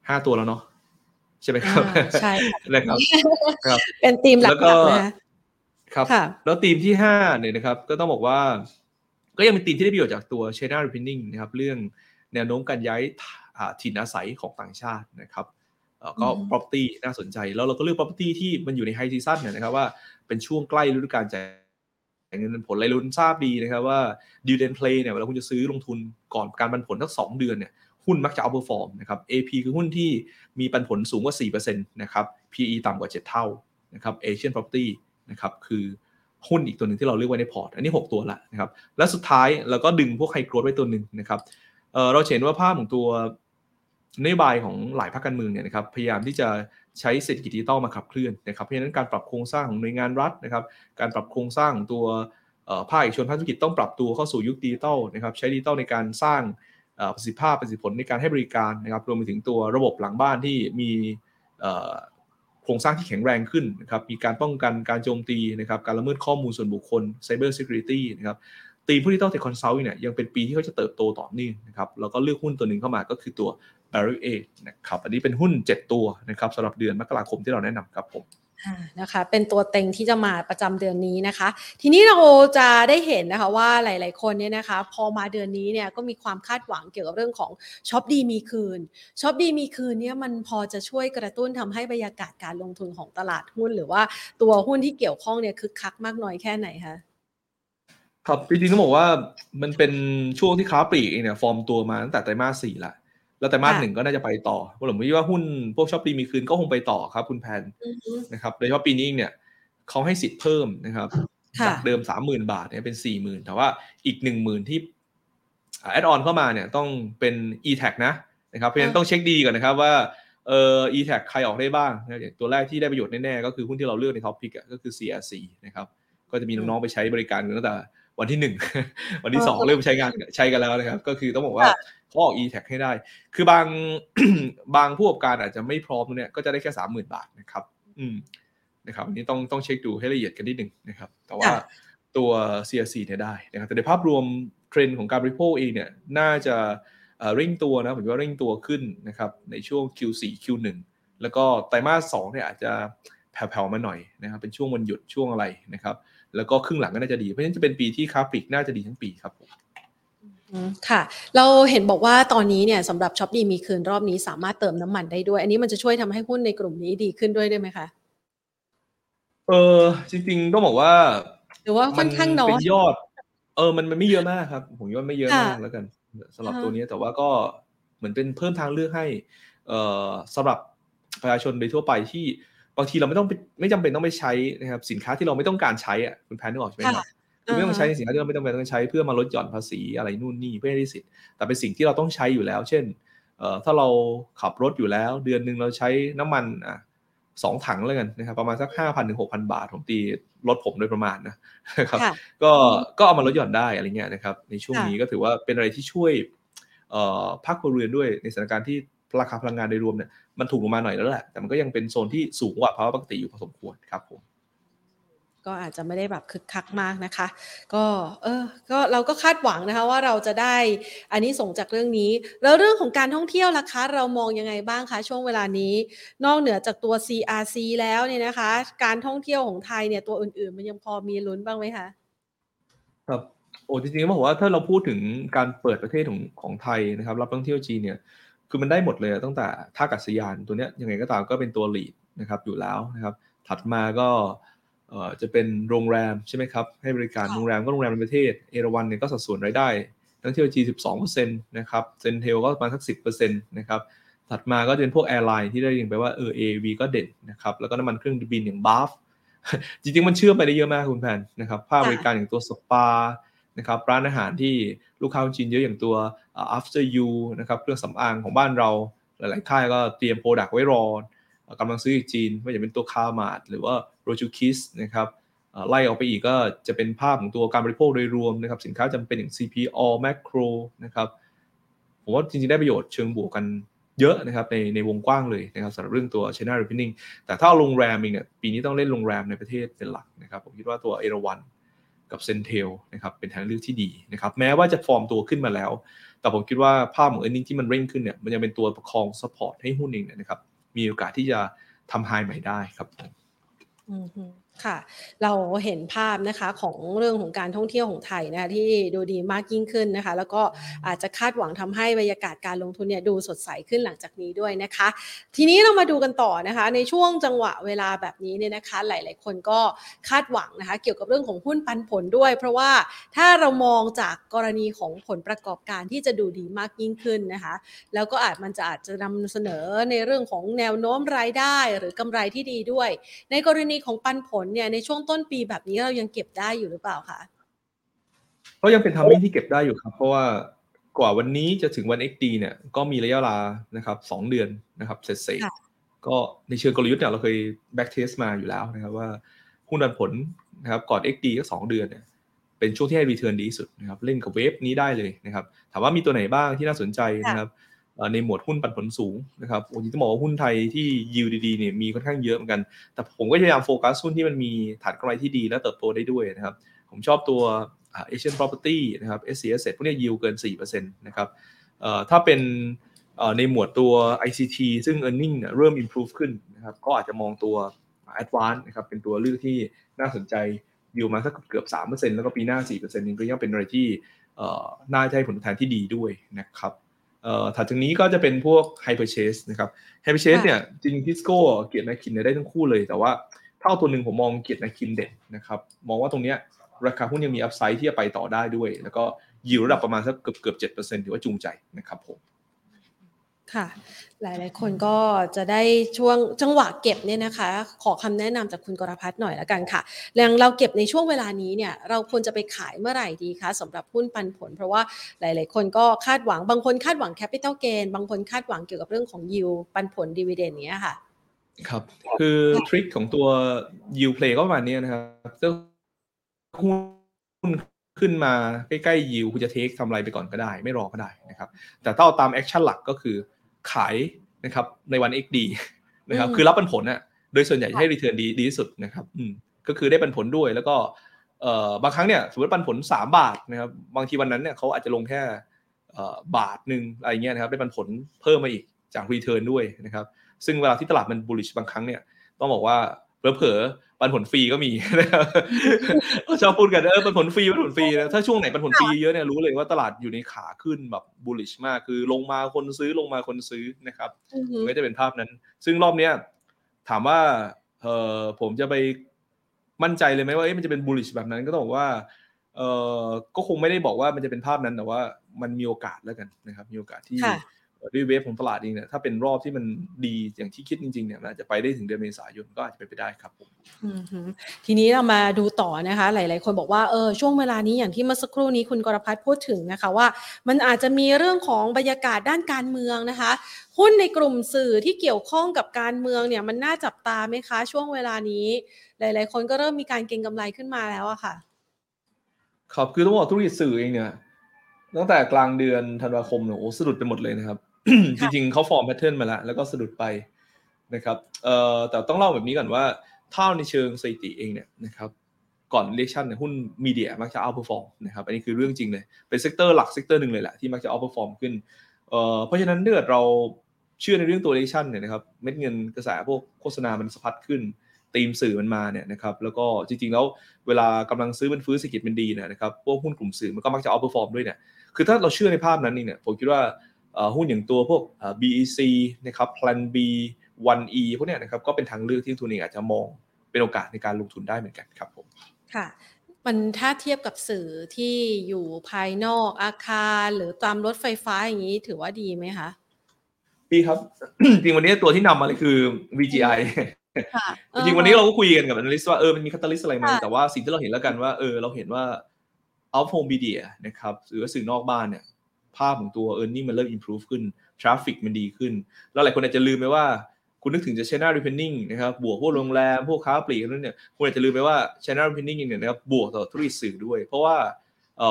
Speaker 2: ห้าตัวแล้วเนาะใช่ไหมครับ
Speaker 1: อ่าใช่ค่ะ
Speaker 2: นะครับครับ
Speaker 1: เป็นธีมหลั
Speaker 2: แล้วก็
Speaker 1: กๆนะคะ
Speaker 2: ครับ
Speaker 1: ค่ะ
Speaker 2: แล้วทีมที่ห้าเนี่ยนะครับก็ต้องบอกว่า ก็ยังเป็นทีมที่ได้ประโยชน์จากตัว China Refining นะครับเรื่องแนวโน้มการย้ายอ่าถิ่นอาศัยของต่างชาตินะครับเอ่อก็
Speaker 1: อืม
Speaker 2: property น่าสนใจ แล้วเราก็เลือก property ที่มันอยู่ใน high season เนี่ยนะครับว่าเป็นช่วงใกล้ฤดูกาลจ่าย เงินผลอะไรรุ่นทราบดีนะครับว่า dividend play เนี่ยเวลาคุณจะซื้อลงทุนก่อนการปันผลทั้งสองเดือนเนี่ยหุ้นมักจะ outperform นะครับ AP คือหุ้นที่มีปันผลสูงกว่า4%นะครับ PE ต่ำกว่า 7 เท่านะครับ Asian Property นะครับคือหุ้นอีกตัวหนึ่งที่เราเลือกไว้ในพอร์ต อันนี้ 6 ตัวละนะครับ และสุดท้ายเราก็ดึงพวกไฮโกรดไว้ตัวหนึ่งนะครับเราเห็นว่าภาพของตัวนโยบายของหลายพรรคการเมืองเนี่ยนะครับพยายามที่จะ ใช้เศรษฐกิจดิจิตอลมาขับเคลื่อนนะครับเพราะฉะนั้นการปรับโครงสร้างของหน่วยงานรัฐนะครับ การปรับโครงสร้างของตัวภาคเอกชนภาคธุรกิจต้องปรับตัวเข้าสู่ยุคดิจิตอลนะครับ ใช้ดิจิตอลในการสร้างประสิทธิภาพประสิทธิผลในการให้บริการนะครับรวมไปถึงตัวระบบหลังบ้านที่มีโครงสร้างที่แข็งแรงขึ้นนะครับ มีการป้องกันการโจมตีนะครับ การละเมิดข้อมูลส่วนบุคคล Cyber Security นะครับ ธีมหุ้นที่ต้อง tech consult เนี่ยยังเป็นปีที่เขาจะเติบโตต่อเนื่องนะครับแล้วก็เลือกหุ้นตัวหนึ่งเข้ามาก็คือตัว b a r r y A นะครับอันนี้เป็นหุ้น 7 ตัวนะครับสำหรับเดือนมกราคมที่เราแนะนำครับผม
Speaker 1: นะคะเป็นตัวเต็งที่จะมาประจำเดือนนี้นะคะ ทีนี้เราจะได้เห็นนะคะว่าหลาย ๆ คนเนี่ยนะคะ พอมาเดือนนี้เนี่ยก็มีความคาดหวังเกี่ยวกับเรื่องของช็อปดีมีคืนช็อปดีมีคืนเนี่ยมันพอจะช่วยกระตุ้นทำให้บรรยากาศการลงทุนของตลาดหุ้น หรือว่าตัวหุ้นที่เกี่ยวข้องเนี่ยคึกคักมากน้อยแค่ไหนคะ
Speaker 2: ครับจริงๆต้องบอกว่ามันเป็นช่วงที่ค้าปลีกเองเนี่ยฟอร์มตัวมาตั้งแต่ไตรมาสสี่ละแล้วไตรมาสหนึ่งก็น่าจะไปต่อผมคิดว่าหุ้นพวกช้อปดีมีคืนก็คงไปต่อครับ คุณแพนนะครับโดยเฉพาะปีนี้เนี่ยเขาให้สิทธิ์เพิ่มนะครับจากเดิมสามหมื่นบาทเนี่ยเป็นสี่หมื่นแต่ว่าอีกหนึ่งหมื่นที่ add on เข้ามาเนี่ยต้องเป็น e-Tax นะนะครับเพราะฉะนั้นต้องเช็คดีก่อนนะครับว่าเอ่อ e-Tax ใครออกได้บ้างนะตัวแรกที่ได้ประโยชน์แน่ๆก็คือหุ้นที่เราเลือกใน top pick ก็คือ CRC นะครับก็จะมีน้องๆไปใช้บริการกันตั้งแต่ วันที่หนึ่งวันที่สองเริ่มใช้งานใช้กันแล้วนะครับ ก็คือต้องบอกว่าเขาออก e-Tax ให้ได้ คือบางบางผู้ประกอบการอาจจะไม่พร้อมเนี่ยก็จะได้แค่สามหมื่นบาทนะครับ อืมนะครับอันนี้ต้องต้องเช็คดูให้ละเอียดกันนิดหนึ่งนะครับ แต่ว่าตัว CRC เนี่ยได้นะครับแต่ในภาพรวมเทรนด์ของการบริโภคเองเนี่ยน่าจะเร่งตัวนะผมว่าเร่งตัวขึ้นนะครับในช่วง Q4 Q1 แล้วก็ไตรมาส2เนี่ยอาจจะแผ่วๆมาหน่อยนะครับเป็นช่วงวันหยุดช่วงอะไรนะครับ แล้วก็ครึ่งหลังก็น่าจะดี เพราะฉะนั้นจะเป็นปีที่ค้าปลีกน่าจะดีทั้งปีครับผม
Speaker 1: ค่ะ เราเห็นบอกว่าตอนนี้เนี่ยสำหรับช็อปดีมีคืนรอบนี้สามารถเติมน้ำมันได้ด้วย อันนี้มันจะช่วยทำให้หุ้นในกลุ่มนี้ดีขึ้นด้วยได้ไหมคะ
Speaker 2: เออจริงๆต้องบอกว่า
Speaker 1: หรือว่าค่อนข้างน้อยเป็
Speaker 2: นยอด เออมันมันไม่เยอะมากครับผมว่าไม่เยอะมากแล้วกันสำหรับตัวนี้แต่ว่าก็เหมือนเป็นเพิ่มทางเลือกให้ เอ่อสำหรับประชาชนโดยทั่วไปที่ บางทีเราไม่ต้องไม่จำเป็นต้องไปใช้นะครับสินค้าที่เราไม่ต้องการใช้อะคุณแพนนึกออกใช่ไหมครับคือไม่ต้องใช้สินค้าที่เราไม่ต้องการต้องใช้เพื่อมาลดหย่อนภาษีอะไรนู่นนี่เพื่อให้ได้สิทธิ์แต่เป็นสิ่งที่เราต้องใช้อยู่แล้ว เช่นเอ่อถ้าเราขับรถอยู่แล้ว เดือนหนึ่งเราใช้น้ำมันอะสองถังแล้วกันนะครับประมาณสักห้าพันถึงหกพันบาทผมตีรถผมโดยประมาณนะครับ ก็ก็เอามาลดหย่อนได้อะไรเงี้ยนะครับ ในช่วงนี้ก็ถือว่าเป็นอะไรที่ช่วยภาคครัวเรือนด้วยในสถานการณ์ที่ราคาพลังงานโดยรวมเนี่ย มันถูกลงมาหน่อยแล้วแหละ แต่มันก็ยังเป็นโซนที่สูงกว่าภาวะปกติอยู่พอสมควรครับผม
Speaker 1: ก็อาจจะไม่ได้แบบคึกคักมากนะคะ ก็เออก็เราก็คาดหวังนะคะว่าเราจะได้อันนี้ส่งจากเรื่องนี้ แล้วเรื่องของการท่องเที่ยวล่ะคะ เรามองยังไงบ้างคะช่วงเวลานี้ นอกเหนือจากตัว CRC แล้วเนี่ยนะคะ การท่องเที่ยวของไทยเนี่ยตัวอื่นๆ มันยังพอมีลุ้นบ้างไหมคะ
Speaker 2: ครับโอ้จริงๆต้องบอกว่าถ้าเราพูดถึงการเปิดประเทศของของไทยนะครับ รับท่องเที่ยวจีนเนี่ย คือมันได้หมดเลยตั้งแต่ท่ากัศยานตัวเนี้ยยังไงก็ตามก็เป็นตัวลีดนะครับอยู่แล้วนะครับ ถัดมาก็จะเป็นโรงแรมใช่ไหมครับ ให้บริการโรงแรมก็โรงแรมในประเทศ เอราวันเนี่ยก็สัดส่วนรายได้นักเที่ยวจี12%นะครับ CENTEL ก็ประมาณสัก 10%นะครับถัดมาก็จะเป็นพวก airline ที่ได้ยินไปว่า AAV ก็เด่นนะครับแล้วก็น้ำมันเครื่องบินอย่าง BAFS จริงๆ มันเชื่อมไปได้เยอะมากคุณแพนนะครับภาคบริการอย่างตัวสปา นะครับร้านอาหารที่ลูกค้าจีนเยอะอย่างตัว After You นะครับเครื่องสำอางของบ้านเราหลาย ๆ ค่ายก็เตรียม product ไว้รอกำลังซื้อจีนไม่ว่าจะเป็นตัวคาร์มาร์ทหรือว่า Rojukiss นะครับไล่ออกไปอีกก็จะเป็นภาพของตัวการบริโภคโดยรวมนะครับสินค้าจำเป็นอย่าง CPALL Makro นะครับผมว่าจริง ๆ ได้ประโยชน์เชิงบวกกันเยอะนะครับในในวงกว้างเลยนะครับสำหรับเรื่องตัว China reopening แต่ถ้าโรงแรมเองเนี่ยปีนี้ต้องเล่นโรงแรมในประเทศเป็นหลักนะครับผมคิดว่าตัวเอราวัณ กับ CENTEL นะครับเป็นทางเลือกที่ดีนะครับแม้ว่าจะฟอร์มตัวขึ้นมาแล้ว แต่ผมคิดว่าภาพของ earning ที่มันเร่งขึ้นเนี่ยมันยังเป็นตัวประคอง support ให้หุ้นเองนะครับมีโอกาสที่จะทำไฮใหม่ได้ครับ
Speaker 1: ค่ะ เราเห็นภาพนะคะของเรื่องของการท่องเที่ยวของไทยนะคะที่ดูดีมากยิ่งขึ้นนะคะ แล้วก็อาจจะคาดหวังทำให้บรรยากาศการลงทุนเนี่ยดูสดใสขึ้นหลังจากนี้ด้วยนะคะ ทีนี้เรามาดูกันต่อนะคะ ในช่วงจังหวะเวลาแบบนี้เนี่ยนะคะ หลาย ๆ คนก็คาดหวังนะคะ เกี่ยวกับเรื่องของหุ้นปันผลด้วย เพราะว่าถ้าเรามองจากกรณีของผลประกอบการที่จะดูดีมากยิ่งขึ้นนะคะ แล้วก็อาจมันจะอาจจะนำเสนอในเรื่องของแนวโน้มรายได้ หรือกำไรที่ดีด้วย ในกรณีของปันผลเนี่ยในช่วงต้นปีแบบนี้เรายังเก็บได้อยู่หรือเปล่าคะ
Speaker 2: ก็ยังเป็นทามมิ่งที่เก็บได้อยู่ครับ เพราะว่ากว่าวันนี้จะถึงวัน XD เนี่ยก็มีระยะเวลานะครับสองเดือนนะครับเสร็จเสร็จก็ในเชิงกลยุทธ์เนี่ยเราเคย back test มาอยู่แล้วนะครับว่าหุ้นดันผลนะครับก่อน XD ก็สองเดือนเนี่ยเป็นช่วงที่ให้ return ดีที่สุดนะครับเล่นกับเวฟนี้ได้เลยนะครับถามว่ามีตัวไหนบ้างที่น่าสนใจนะครับ ในหมวดหุ้นปันผลสูงนะครับโอ้ยต้องบอกว่าหุ้นไทยที่ยิวดีๆเนี่ยมีค่อนข้างเยอะเหมือนกัน แต่ผมก็พยายามโฟกัสหุ้นที่มันมีฐานกำไรที่ดีและเติบโตได้ด้วยนะครับ ผมชอบตัวเอเชียน property นะครับ s c s พวกนี้ยิวเกิน 4%นะครับถ้าเป็นในหมวดตัว ICT ซึ่ง e a r n i n g เริ่ม improve ขึ้นนะครับ ก็อาจจะมองตัว Advance นะครับ เป็นตัวเลือกที่น่าสนใจอยู่มาสักเกือบสามเปอร์เซ็นต์แล้วก็ปีหน้าสี่เปอร์เซ็นต์นี่ก็ยังเป็นอะไรที่น่าจะให้ผลตอบแทนที่ดีด้วยนะครับ ถัดจากนี้ก็จะเป็นพวก hire purchase นะครับ hire purchase เนี่ยจริงทิสโก้เกียรตินาคินได้ทั้งคู่เลยแต่ว่าถ้าเอาตัวหนึ่งผมมองเกียรตินาคินเด่นนะครับ มองว่าตรงเนี้ยราคาหุ้นยังมี upside ที่จะไปต่อได้ด้วย แล้วก็ยิวระดับประมาณสักเกือบเกือบเจ็ดเปอร์เซ็นต์ถือว่าจูงใจนะครับผม
Speaker 1: ค่ะ หลายๆ คนก็จะได้ช่วงจังหวะเก็บเนี่ยนะคะ ขอคำแนะนำจากคุณกรพัฒน์หน่อยละกันค่ะแล้วเราเก็บในช่วงเวลานี้เนี่ย เราควรจะไปขายเมื่อไหร่ดีคะสำหรับหุ้นปันผล เพราะว่าหลาย ๆ คนก็คาดหวังบางคนคาดหวัง capital gain บางคนคาดหวังเกี่ยวกับเรื่องของยิวปันผลดีเวเดนเนี้ยค่ะ
Speaker 2: ครับ คือ trick ของตัว yield play ก็ประมาณนี้นะครับก็หุ้นขึ้นมาใกล้ๆ yield คุณจะ take กำไรไปก่อนก็ได้ ไม่รอก็ได้นะครับ แต่ถ้าเอาตาม action หลักก็คือ ขายนะครับในวัน XD นะครับคือรับปันผลน่ะโดยส่วนใหญ่ให้ return ดีดีที่สุดนะครับอืมก็คือได้ปันผลด้วยแล้วก็เอ่อบางครั้งเนี่ยสมมติปันผล 3 บาทนะครับบางทีวันนั้นเนี่ยเขาอาจจะลงแค่บาทหนึ่งอะไรเงี้ยนะครับได้ปันผลเพิ่มมาอีกจาก return ด้วยนะครับซึ่งเวลาที่ตลาดมัน bullish บางครั้งเนี่ยต้องบอกว่า เผลอๆปันผลฟรีก็มีนะครับชอบพูดกันเออปันผลฟรีปันผลฟรีนะถ้าช่วงไหนปันผลฟรีเยอะเนี่ยรู้เลยว่าตลาดอยู่ในขาขึ้นแบบ bullish มากคือลงมาคนซื้อลงมาคนซื้อนะครับก็จะเป็นภาพนั้น ซึ่งรอบเนี้ยถามว่าเออผมจะไปมั่นใจเลยไหมว่ามันจะเป็นบูลลิชแบบนั้นก็ต้องบอกว่าเออก็คงไม่ได้บอกว่ามันจะเป็นภาพนั้นแต่ว่า มันมีโอกาสแล้วกันนะครับ มีโอกาสที่ ด้วยเวฟของตลาดเองเนี่ยถ้าเป็นรอบที่มันดีอย่างที่คิดจริงๆเนี่ยอาจจะไปได้ถึงเดือนเมษายนก็อาจจะไปไปได้ครับผม
Speaker 1: ทีนี้เรามาดูต่อนะคะ หลาย ๆ คนบอกว่าเออช่วงเวลานี้อย่างที่เมื่อสักครู่นี้คุณกรพัฒน์พูดถึงนะคะว่า มันอาจจะมีเรื่องของบรรยากาศด้านการเมืองนะคะหุ้นในกลุ่มสื่อที่เกี่ยวข้องกับการเมืองเนี่ยมันน่าจับตาไหมคะ ช่วงเวลานี้ หลาย ๆ คนก็เริ่มมีการเก็งกำไรขึ้นมาแล้วอะค่ะ
Speaker 2: ครับคือต้องบอกธุรกิจสื่อเองเนี่ยตั้งแต่กลางเดือนธันวาคมเนี่ยโอ้สะดุดไปหมดเลยนะครับ จริงๆเขาฟอร์ม pattern มาแล้ว แล้วก็สะดุดไปนะครับเอ่อแต่ต้องเล่าแบบนี้ก่อนว่าเท่าในเชิงสถิติเองเนี่ยนะครับก่อนเลชั่นเนี่ยหุ้น media มักจะ outperform นะครับอันนี้คือเรื่องจริงเลย เป็น sector หลัก sector หนึ่งเลยแหละที่มักจะ outperform ขึ้นเอ่อเพราะฉะนั้นเมื่อเราเชื่อในเรื่องตัวเลชั่นเนี่ยนะครับเม็ดเงินกระแสพวกโฆษณามันสะพัดขึ้นตีมสื่อมันมาเนี่ยนะครับแล้วก็จริงๆแล้วเวลากำลังซื้อมันฟื้นเศรษฐกิจมันดีเนี่ยนะครับพวกหุ้นกลุ่มสื่อมันก็มักจะ outperform ด้วยเนี่ยคือถ้าเราเชื่อในภาพนั้นนี่เนี่ยผมคิดว่า หุ้นอย่างตัวพวก BEC นะครับ Plan B 1E พวกเนี้ยนะครับก็เป็นทางเลือกที่ทุนเองอาจจะมองเป็นโอกาสในการลงทุนได้เหมือนกันครับผม
Speaker 1: ค่ะมันถ้าเทียบกับสื่อที่อยู่ภายนอกอาคารหรือตามรถไฟฟ้าอย่างนี้ถือว่าดีไหมคะ
Speaker 2: ดีครับ จริงวันนี้ตัวที่นำมาเลยคือ VGI จริงวันนี้เราก็คุยกันกับอนาลิสต์ว่าเออมันมีคาตาลิสอะไรไหมแต่ว่าสิ่งที่เราเห็นแล้วกันว่าเออเราเห็นว่า out home media นะครับหรือว่าสื่อนอกบ้านเนี่ย ภาพของตัว e a r n i n g มันเริ่ม improve ขึ้น traffic มันดีขึ้น แล้วหลายคนอาจจะลืมไปว่า คุณนึกถึงจะ China reopening นะครับบวกพวกโรงแรม พวกค้าปลีกนั่นเนี่ยคุณอาจจะลืมไปว่า China reopening เนี่ยนะครับบวกต่อธุรกิจสื่อด้วย เพราะว่า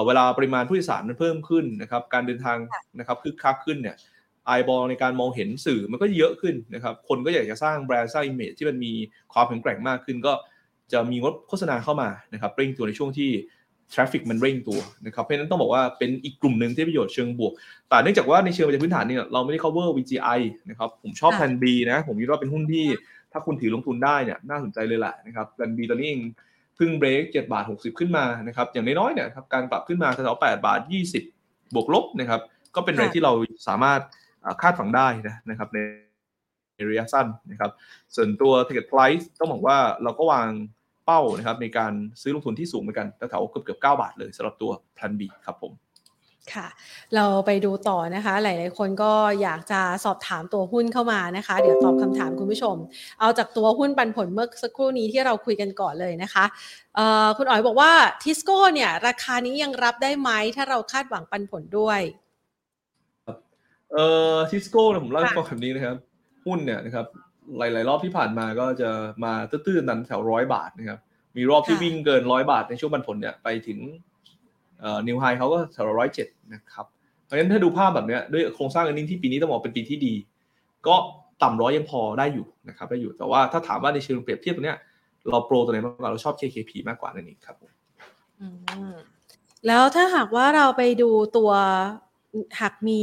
Speaker 2: เวลาปริมาณผู้โดยสารมันเพิ่มขึ้นนะครับการเดินทางนะครับคึกคักขึ้นเนี่ย eyeball ในการมองเห็นสื่อมันก็เยอะขึ้นนะครับคนก็อยากจะสร้างแบรนด์สร้าง image ที่มันมีความแข็งแกร่งมากขึ้นก็จะมีงบโฆษณาเข้ามานะครับเร่งตัวในช่วงที่ traffic มันเร่งตัวนะครับเพราะฉะนั้นต้องบอกว่าเป็นอีกกลุ่มหนึ่งที่ประโยชน์เชิงบวก แต่เนื่องจากว่าในเชิงปัจจัยพื้นฐานเนี่ยเราไม่ได้ cover VGI นะครับผมชอบแพน B นะผมคิดว่าเป็นหุ้นที่ถ้าคุณถือลงทุนได้เนี่ยน่าสนใจเลยแหละนะครับแพน B ตอนนี้เองพึ่งเบรก7บาท60 ขึ้นมานะครับอย่างน้อยๆเนี่ยครับการปรับขึ้นมาแถว8บาท 20 บวกลบนะครับก็เป็นอะไรที่เราสามารถคาดฝังได้นะครับในระยะสั้นนะครับส่วนตัว ticket price ต้องบอกว่าเราก็วาง เป้านะครับในการซื้อลงทุนที่สูงเหมือนกันแถวเกือบเกือบเก้าบาทเลยสำหรับตัว Plan B ครับผม
Speaker 1: ค่ะ เราไปดูต่อนะคะ หลาย ๆ คนก็อยากจะสอบถามตัวหุ้นเข้ามานะคะ เดี๋ยวตอบคำถามคุณผู้ชม เอาจากตัวหุ้นปันผลเมื่อสักครู่นี้ที่เราคุยกันก่อนเลยนะคะคุณอ๋อยบอกว่าทิสโก้เนี่ยราคานี้ยังรับได้ไหมถ้าเราคาดหวังปันผลด้วย
Speaker 2: เอ่อทิสโก้เนี่ยผมเล่าให้ฟังแบบนี้นะครับ หุ้นเนี่ยนะครับ หลาย ๆ รอบที่ผ่านมาก็จะมาตื้นๆนั้นแถวร้อยบาทนะครับ มีรอบที่วิ่งเกินร้อยบาทในช่วงปันผลเนี่ยไปถึงนิวไฮเขาก็แถวร้อยเจ็ดนะครับ เพราะฉะนั้นถ้าดูภาพแบบนี้ด้วยโครงสร้างอันนี้ที่ปีนี้ต้องบอกเป็นปีที่ดี ก็ต่ำร้อยยังพอได้อยู่นะครับได้อยู่แต่ว่าถ้าถามว่าในเชิงเปรียบเทียบตัวเนี้ยเราโปรตัวไหนมากกว่าเราชอบ KKP มากกว่านั่นเองครับ
Speaker 1: แล้วถ้าหากว่าเราไปดูตัวหากมี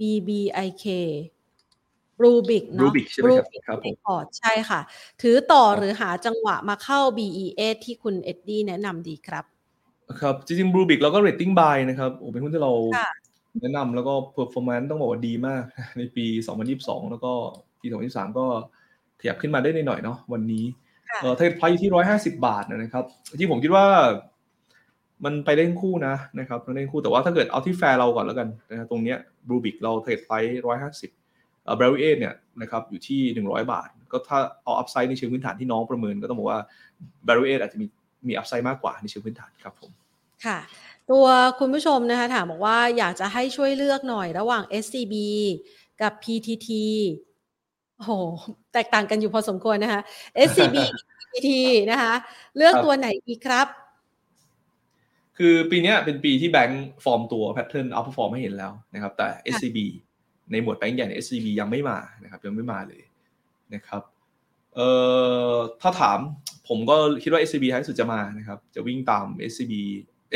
Speaker 1: BBIK บลูบิคเนาะบลู
Speaker 2: บิคใช่ไหมครับ
Speaker 1: พอร์ตใช่ค่ะ ถือต่อหรือหาจังหวะมาเข้า BE8 ที่คุณเอ็ดดี้แนะนำดีครับ
Speaker 2: ครับ จริงๆบลูบิคเราก็ rating buy นะครับโอ้เป็นหุ้นที่เราแนะนำแล้วก็ performance ต้องบอกว่าดีมาก ในปี 2022 แล้วก็ปี 2023 ก็ขยับขึ้นมาได้หน่อยเนาะวันนี้เออ target price อยู่ที่150บาทนะครับที่ผมคิดว่า มันไปได้ทั้งคู่นะนะครับไปได้ทั้งคู่แต่ว่าถ้าเกิดเอาที่แฟร์เราก่อนแล้วกันนะตรงเนี้ยบลูบิคเรา target price 150เอ่อ Beryl 8เนี่ยนะครับอยู่ที่ 100 บาท ก็ถ้าเอา upside ในเชิงพื้นฐานที่น้องประเมินก็ต้องบอกว่า Beryl 8อาจจะมีมี upside มากกว่าในเชิงพื้นฐานครับผม
Speaker 1: ค่ะ ตัวคุณผู้ชมนะคะถามบอกว่าอยากจะให้ช่วยเลือกหน่อยระหว่าง SCB กับ PTT โอ้โห แตกต่างกันอยู่พอสมควรนะคะ SCB PTT นะคะ เลือกตัวไหนดีครับ
Speaker 2: คือปีนี้เป็นปีที่แบงก์ฟอร์มตัว pattern outperform ให้เห็นแล้วนะครับ แต่ SCB ในหมวดแบงก์ใหญ่ใน SCB ยังไม่มานะครับยังไม่มาเลยนะครับเอ่อถ้าถามผมก็คิดว่า SCB ท้ายสุดจะมานะครับจะวิ่งตาม SCB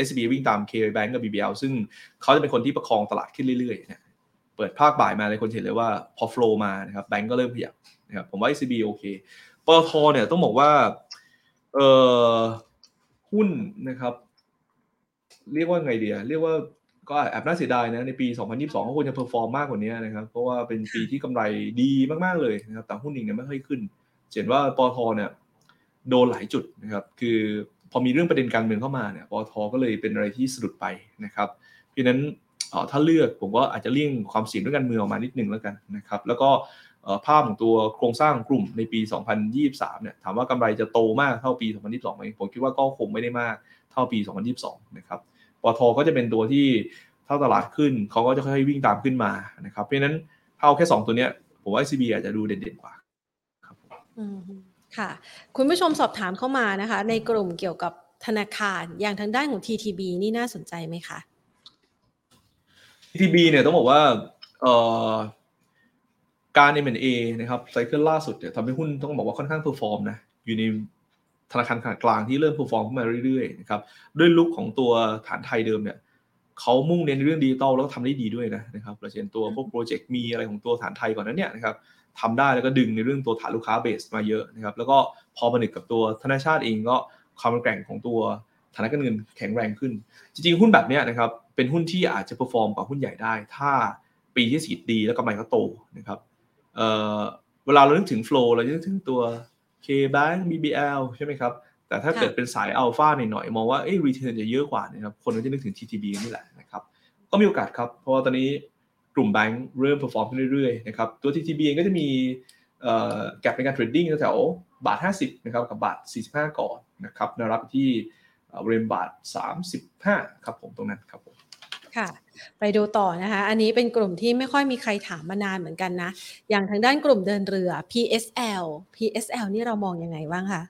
Speaker 2: SCB วิ่งตาม K Bank กับ BBL ซึ่งเขาจะเป็นคนที่ประคองตลาดขึ้นเรื่อยๆนะเปิดภาคบ่ายมาเลยคนเห็นเลยว่าพอ flow มานะครับแบงก์ก็เริ่มขยับนะครับผมว่า SCB โอเคปตทเนี่ยต้องบอกว่าเอ่อหุ้นนะครับ เรียกว่าไงดีอะเรียกว่า ก็แอบน่าเสียดายนะในปี 2022 ก็ควรจะ perform มากกว่านี้นะครับ เพราะว่าเป็นปีที่กำไรดีมาก ๆ เลยนะครับ แต่หุ้นเองเนี่ยไม่ค่อยขึ้นเห็นว่าปตทเนี่ยโดนหลายจุดนะครับ คือพอมีเรื่องประเด็นการเมืองเข้ามาเนี่ยปตทก็เลยเป็นอะไรที่สะดุดไปนะครับ เพราะนั้นถ้าเลือกผมก็อาจจะเลี่ยงความเสี่ยงด้วยการเมืองออกมานิดนึงแล้วกันนะครับ แล้วก็ภาพของตัวโครงสร้างกลุ่มในปี 2023 เนี่ย ถามว่ากำไรจะโตมากเท่าปี 2022ไหมผมคิดว่าก็คงไม่ได้มากเท่าปี 2022 นะครับ ปตทก็จะเป็นตัวที่เท่าตลาดขึ้นเขาก็จะค่อยๆวิ่งตามขึ้นมานะครับเพราะนั้นเท่าแค่ 2 ตัวเนี้ยผมว่า ICB อาจจะดูเด่นๆกว่าครับ
Speaker 1: ค่ะ คุณผู้ชมสอบถามเข้ามานะคะ ในกลุ่มเกี่ยวกับธนาคารอย่างทางด้านของ TTB นี่น่าสนใจไหมคะ
Speaker 2: TTB เนี่ยต้องบอกว่าการ M&A นะครับ cycle ล่าสุดเนี่ยทำให้หุ้นต้องบอกว่าค่อนข้าง perform นะอยู่ใน ธนาคารขนาดกลางที่เริ่ม perform ขึ้นมาเรื่อยๆนะครับด้วย look ของตัวทหารไทยเดิมเนี่ยเขามุ่งเน้นเรื่องดิจิตอลแล้วก็ทำได้ดีด้วยนะนะครับเราเห็นตัวพวกโปรเจกต์ ME อะไรของตัวทหารไทยก่อนนั้นเนี่ยนะครับทำได้แล้วก็ดึงในเรื่องตัวฐานลูกค้า base มาเยอะนะครับแล้วก็พอมาหนึกกับตัวธนาชาติเองก็ความแกร่งของตัวฐานะการเงินแข็งแรงขึ้น จริงๆ หุ้นแบบนี้นะครับเป็นหุ้นที่อาจจะ perform กว่าหุ้นใหญ่ได้ ถ้าปีที่สีดดีแล้วกำไรก็โตนะครับเเวลาเรานึกถึง flow เราจะนึกถึงตัว K-Bank BBL ใช่ไหมครับ แต่ถ้าเกิดเป็นสายอัลฟาหน่อยๆมองว่าเอ้ return จะเยอะกว่านะครับคนก็จะนึกถึง TTB นี่แหละนะครับก็มีโอกาสครับ เพราะว่าตอนนี้กลุ่มแบงก์เริ่ม perform ขึ้นเรื่อยๆนะครับตัว TTB เองก็จะมีแกลบในการเทรดดิ้งแถวบาท 50นะครับกับบาท 45 ก่อนนะครับแนวรับที่บริเวณบาท 35 ครับผมตรงนั้นครับผม
Speaker 1: ค่ะ ไปดูต่อนะคะ อันนี้เป็นกลุ่มที่ไม่ค่อยมีใครถามมานานเหมือนกันนะ อย่างทางด้านกลุ่มเดินเรือ PSL PSL นี่เรามองยังไงบ้างคะ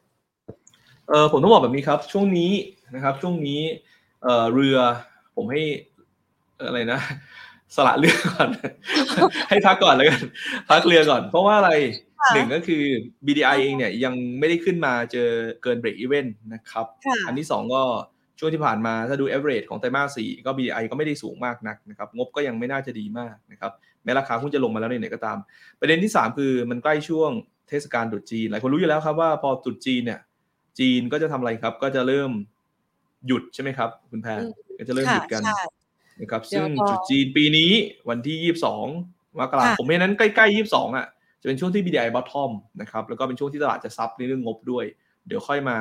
Speaker 2: เออผมต้องบอกแบบนี้ครับ ช่วงนี้นะครับ ช่วงนี้เออเรือผมให้อะไรนะ สละเรือก่อน ให้พักก่อนแล้วกันพักเรือก่อน เพราะว่าอะไรหนึ่งก็คือ BDI เองเนี่ยยังไม่ได้ขึ้นมาเจอเกินเบรกอีเวนต์นะครับ อันที่สองก็ ช่วงที่ผ่านมาถ้าดู average ของไตรมาสสี่ก็ BDI ก็ไม่ได้สูงมากนักนะครับงบก็ยังไม่น่าจะดีมากนะครับแม้ราคาหุ้นจะลงมาแล้วในไหนก็ตาม ประเด็นที่ 3 คือมันใกล้ช่วงเทศกาลตรุษจีนหลายคนรู้อยู่แล้วครับว่าพอตรุษจีนเนี่ยจีนก็จะทำอะไรครับ ก็จะเริ่มหยุดใช่ไหมครับ คุณแพนก็จะเริ่มหยุดกันนะครับซึ่งจุดจีนปีนี้วันที่22มกราคมเพราะนั้นใกล้ๆ22อะจะเป็นช่วงที่ BDI bottom นะครับแล้วก็เป็นช่วงที่ตลาดจะซับในเรื่องงบด้วย เดี๋ยวค่อยมา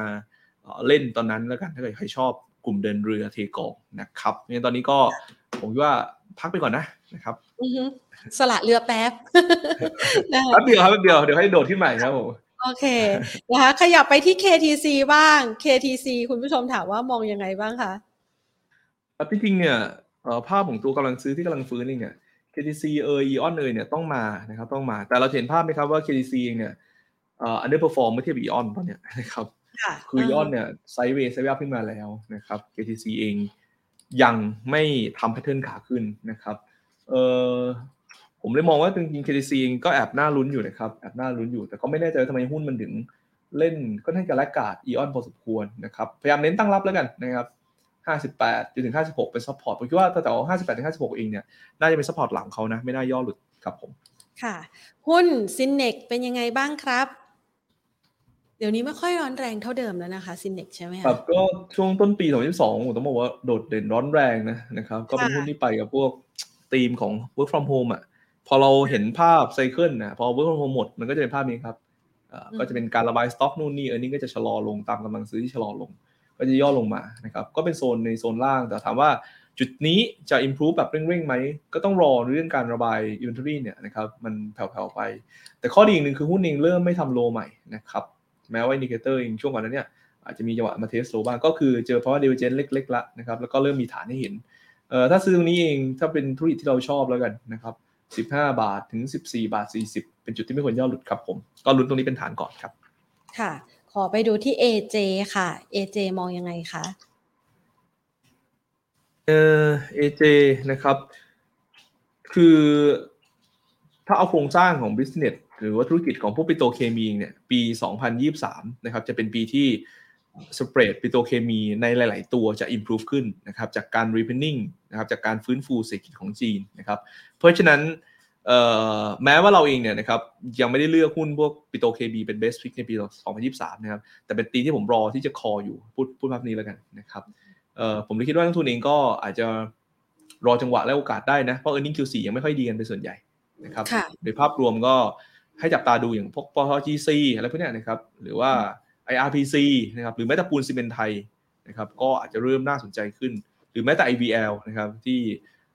Speaker 2: เล่นตอนนั้นแล้วกันถ้าเกิดใครชอบกลุ่มเดินเรือเทกองนะครับเนี่ยตอนนี้ก็ผมคิดว่าพักไปก่อนนะนะครับ
Speaker 1: อือฮึสละเรือแป๊บนะคะ
Speaker 2: แป๊บเดียวครับแป๊บเดียวเดี๋ยวให้โดดขึ้นใหม่ครับผม
Speaker 1: โอเคนะคะขยับไปที่ KTC บ้าง KTC คุณผู้ชมถามว่ามองยังไงบ้างคะ
Speaker 2: ครับที่จริงเนี่ยเอ่อภาพของตัวกำลังซื้อที่กำลังฟื้นเองเนี่ย KTC เอยอีออนเอยเนี่ยต้องมานะครับต้องมา แต่เราจะเห็นภาพไหมครับว่า KTC เองเนี่ยเอ่อ underperform เมื่อเทียบกับอีออนตอนเนี้ยนะครับ
Speaker 1: ค่ะ
Speaker 2: คืออีออนเนี่ย sideway sideway ขึ้นมาแล้วนะครับ KTC เองยังไม่ทำ pattern ขาขึ้นนะครับเออผมเลยมองว่าจริงๆ KTC เองก็แอบน่าลุ้นอยู่นะครับแอบน่าลุ้นอยู่แต่ก็ไม่แน่ใจว่าทำไมหุ้นมันถึงเล่นก็น่าจะ laggard อีออนพอสมควรนะครับพยายามเน้นตั้งรับแล้วกันนะครับ58จนถึง 56 เป็น support ผมคิดว่าแต่ว่า58ถึง56เองเนี่ยน่าจะเป็น support หลักเขานะ ไม่น่าย่อหลุดครับผม
Speaker 1: ค่ะ หุ้น Synnex เป็นยังไงบ้างครับเดี๋ยวนี้ไม่ค่อยร้อนแรงเท่าเดิมแล้วนะคะ Synnex ใช่ไหม
Speaker 2: ครับก็ช่วงต้นปี 2022ผมต้องบอกว่าโดดเด่นร้อนแรงนะนะครับ ก็เป็น
Speaker 1: ค่ะ
Speaker 2: หุ้นที่ไปกับพวกธีมของ work from home อะพอเราเห็นภาพ cycle นะพอ work from home หมดมันก็จะเป็นภาพนี้ครับเอ่อก็จะเป็นการระบายสต็อกนู่นนี่ earning ก็จะชะลอลงตามกำลังซื้อที่ชะลอลง ก็จะย่อลงมานะครับก็เป็นโซนในโซนล่างแต่ถามว่าจุดนี้จะ improve แบบเร่งๆไหม ก็ต้องรอเรื่องการระบาย inventory เนี่ยนะครับมันแผ่วๆไป แต่ข้อดีอีกหนึ่งคือหุ้นเองเริ่มไม่ทำ low ใหม่นะครับ แม้ว่า indicator เองช่วงก่อนนั้นเนี่ยอาจจะมีจังหวะมา test low บ้างก็คือเจอเพราะว่าเดเวเจนเล็กๆละนะครับแล้วก็เริ่มมีฐานให้เห็นเอ่อถ้าซื้อตรงนี้เองถ้าเป็นธุรกิจที่เราชอบแล้วกันนะครับ15 บาทถึง 14 บาท 40 เป็นจุดที่ไม่ควรย่อหลุดครับผมก็ลุ้นตรงนี้เป็นฐานก่อนครับ
Speaker 1: ค่ะ ขอไปดูที่ AJ ค่ะ AJ มองยังไงคะ
Speaker 2: เออ AJ นะครับ คือถ้าเอาโครงสร้างของ business หรือว่าธุรกิจของพวกปิโตรเคมีเนี่ยปี 2023 นะครับจะเป็นปีที่สเปรดปิโตรเคมีในหลาย ๆ ตัวจะ improve ขึ้นนะครับจากการ reopening นะครับจากการฟื้นฟูเศรษฐกิจของจีนนะครับเพราะฉะนั้นเอ่อแม้ว่าเราเองเนี่ยนะครับยังไม่ได้เลือกหุ้นพวกปิโตรเคมีเป็น best pick ในปี 2023 นะครับแต่เป็นตีที่ผมรอที่จะคออยู่พูดพูดภาพนี้แล้วกันนะครับเอ่อผมเลยคิดว่านักทุนเองก็อาจจะรอจังหวะและโอกาสได้นะ เพราะ e a r n i n g Q4 ยังไม่ค่อยดีกันเป็นส่วนใหญ่นะครับ
Speaker 1: ค่ะ
Speaker 2: โดยภาพรวมก็ ให้จับตาดูอย่างพวกปตท GC อะไรพวกเนี้ยนะครับ หรือว่า IRPC นะครับ หรือแม้แต่ปูนซีเมนต์ไทยนะครับ ก็อาจจะเริ่มน่าสนใจขึ้น หรือแม้แต่ IVL นะครับ ที่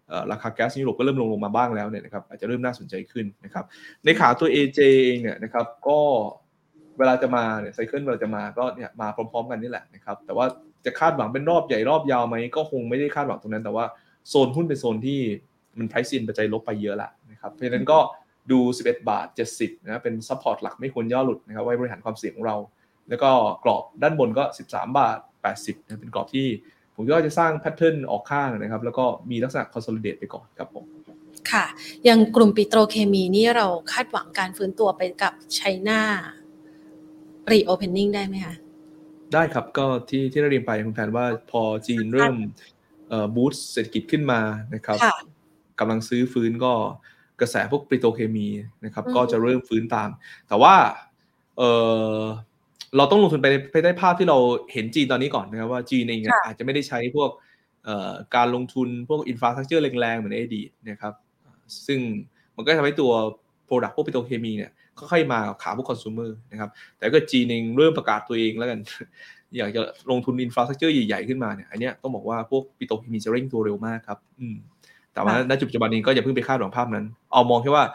Speaker 2: เอ่อราคาแก๊สในยุโรปก็เริ่มลงลงมาบ้างแล้วเนี่ยนะครับ อาจจะเริ่มน่าสนใจขึ้นนะครับ ในขาตัว AJ เองเนี่ยนะครับ ก็เวลาจะมาเนี่ยไซเคิลเวลาจะมาก็เนี่ยมาพร้อม ๆ กันนี่แหละนะครับ แต่ว่าจะคาดหวังเป็นรอบใหญ่รอบยาวไหมก็คงไม่ได้คาดหวังตรงนั้น แต่ว่าโซนหุ้นเป็นโซนที่มัน price in ปัจจัยลบไปเยอะละนะครับ เพราะฉะนั้นก็ ดู 11 บาท 70นะเป็น support หลักไม่ควรย่อหลุดนะครับไว้บริหารความเสี่ยงของเรา แล้วก็กรอบด้านบนก็ 13 บาท 80นะเป็นกรอบที่ผมคิดว่าจะสร้าง pattern ออกข้างนะครับ แล้วก็มีลักษณะ consolidate ไปก่อนครับผม
Speaker 1: ค่ะ อย่างกลุ่มปิโตรเคมีนี่เราคาดหวังการฟื้นตัวไปกับไชน่า reopening ได้ไหมคะ
Speaker 2: ได้ครับก็ที่ที่เราเรียนไปคุณแพนว่าพอจีนเริ่มเอ่อ boost เศรษฐกิจขึ้นมานะครับ
Speaker 1: ค่ะ
Speaker 2: กำลังซื้อฟื้นก็ กระแสพวกปิโตรเคมีนะครับ
Speaker 1: อืม
Speaker 2: ก็จะเริ่มฟื้นตาม แต่ว่าเออเราต้องลงทุนไปในไปได้ภาพที่เราเห็นจีนตอนนี้ก่อนนะครับว่าจีนเองอะอาจจะไม่ได้ใช้พวกเอ่อการลงทุนพวก infrastructure แรงๆ เหมือนในอดีตนะครับ ซึ่งมันก็ทำให้ตัว Product พวกปิโตรเคมีเนี่ยค่อยๆมาขาพวกคอน sumer นะครับ แต่ถ้าจีนเองเริ่มประกาศตัวเองแล้วกัน อยากจะลงทุน infrastructure ใหญ่ๆ ขึ้นมาเนี่ย อันเนี้ยต้องบอกว่าพวกปิโตรเคมีจะเร่งตัวเร็วมากครับ อืม แต่ว่า
Speaker 1: ค่ะ
Speaker 2: ณจุดปัจจุบันนี้ก็อย่าเพิ่งไปคาดหวังภาพนั้น เอามองแค่ว่า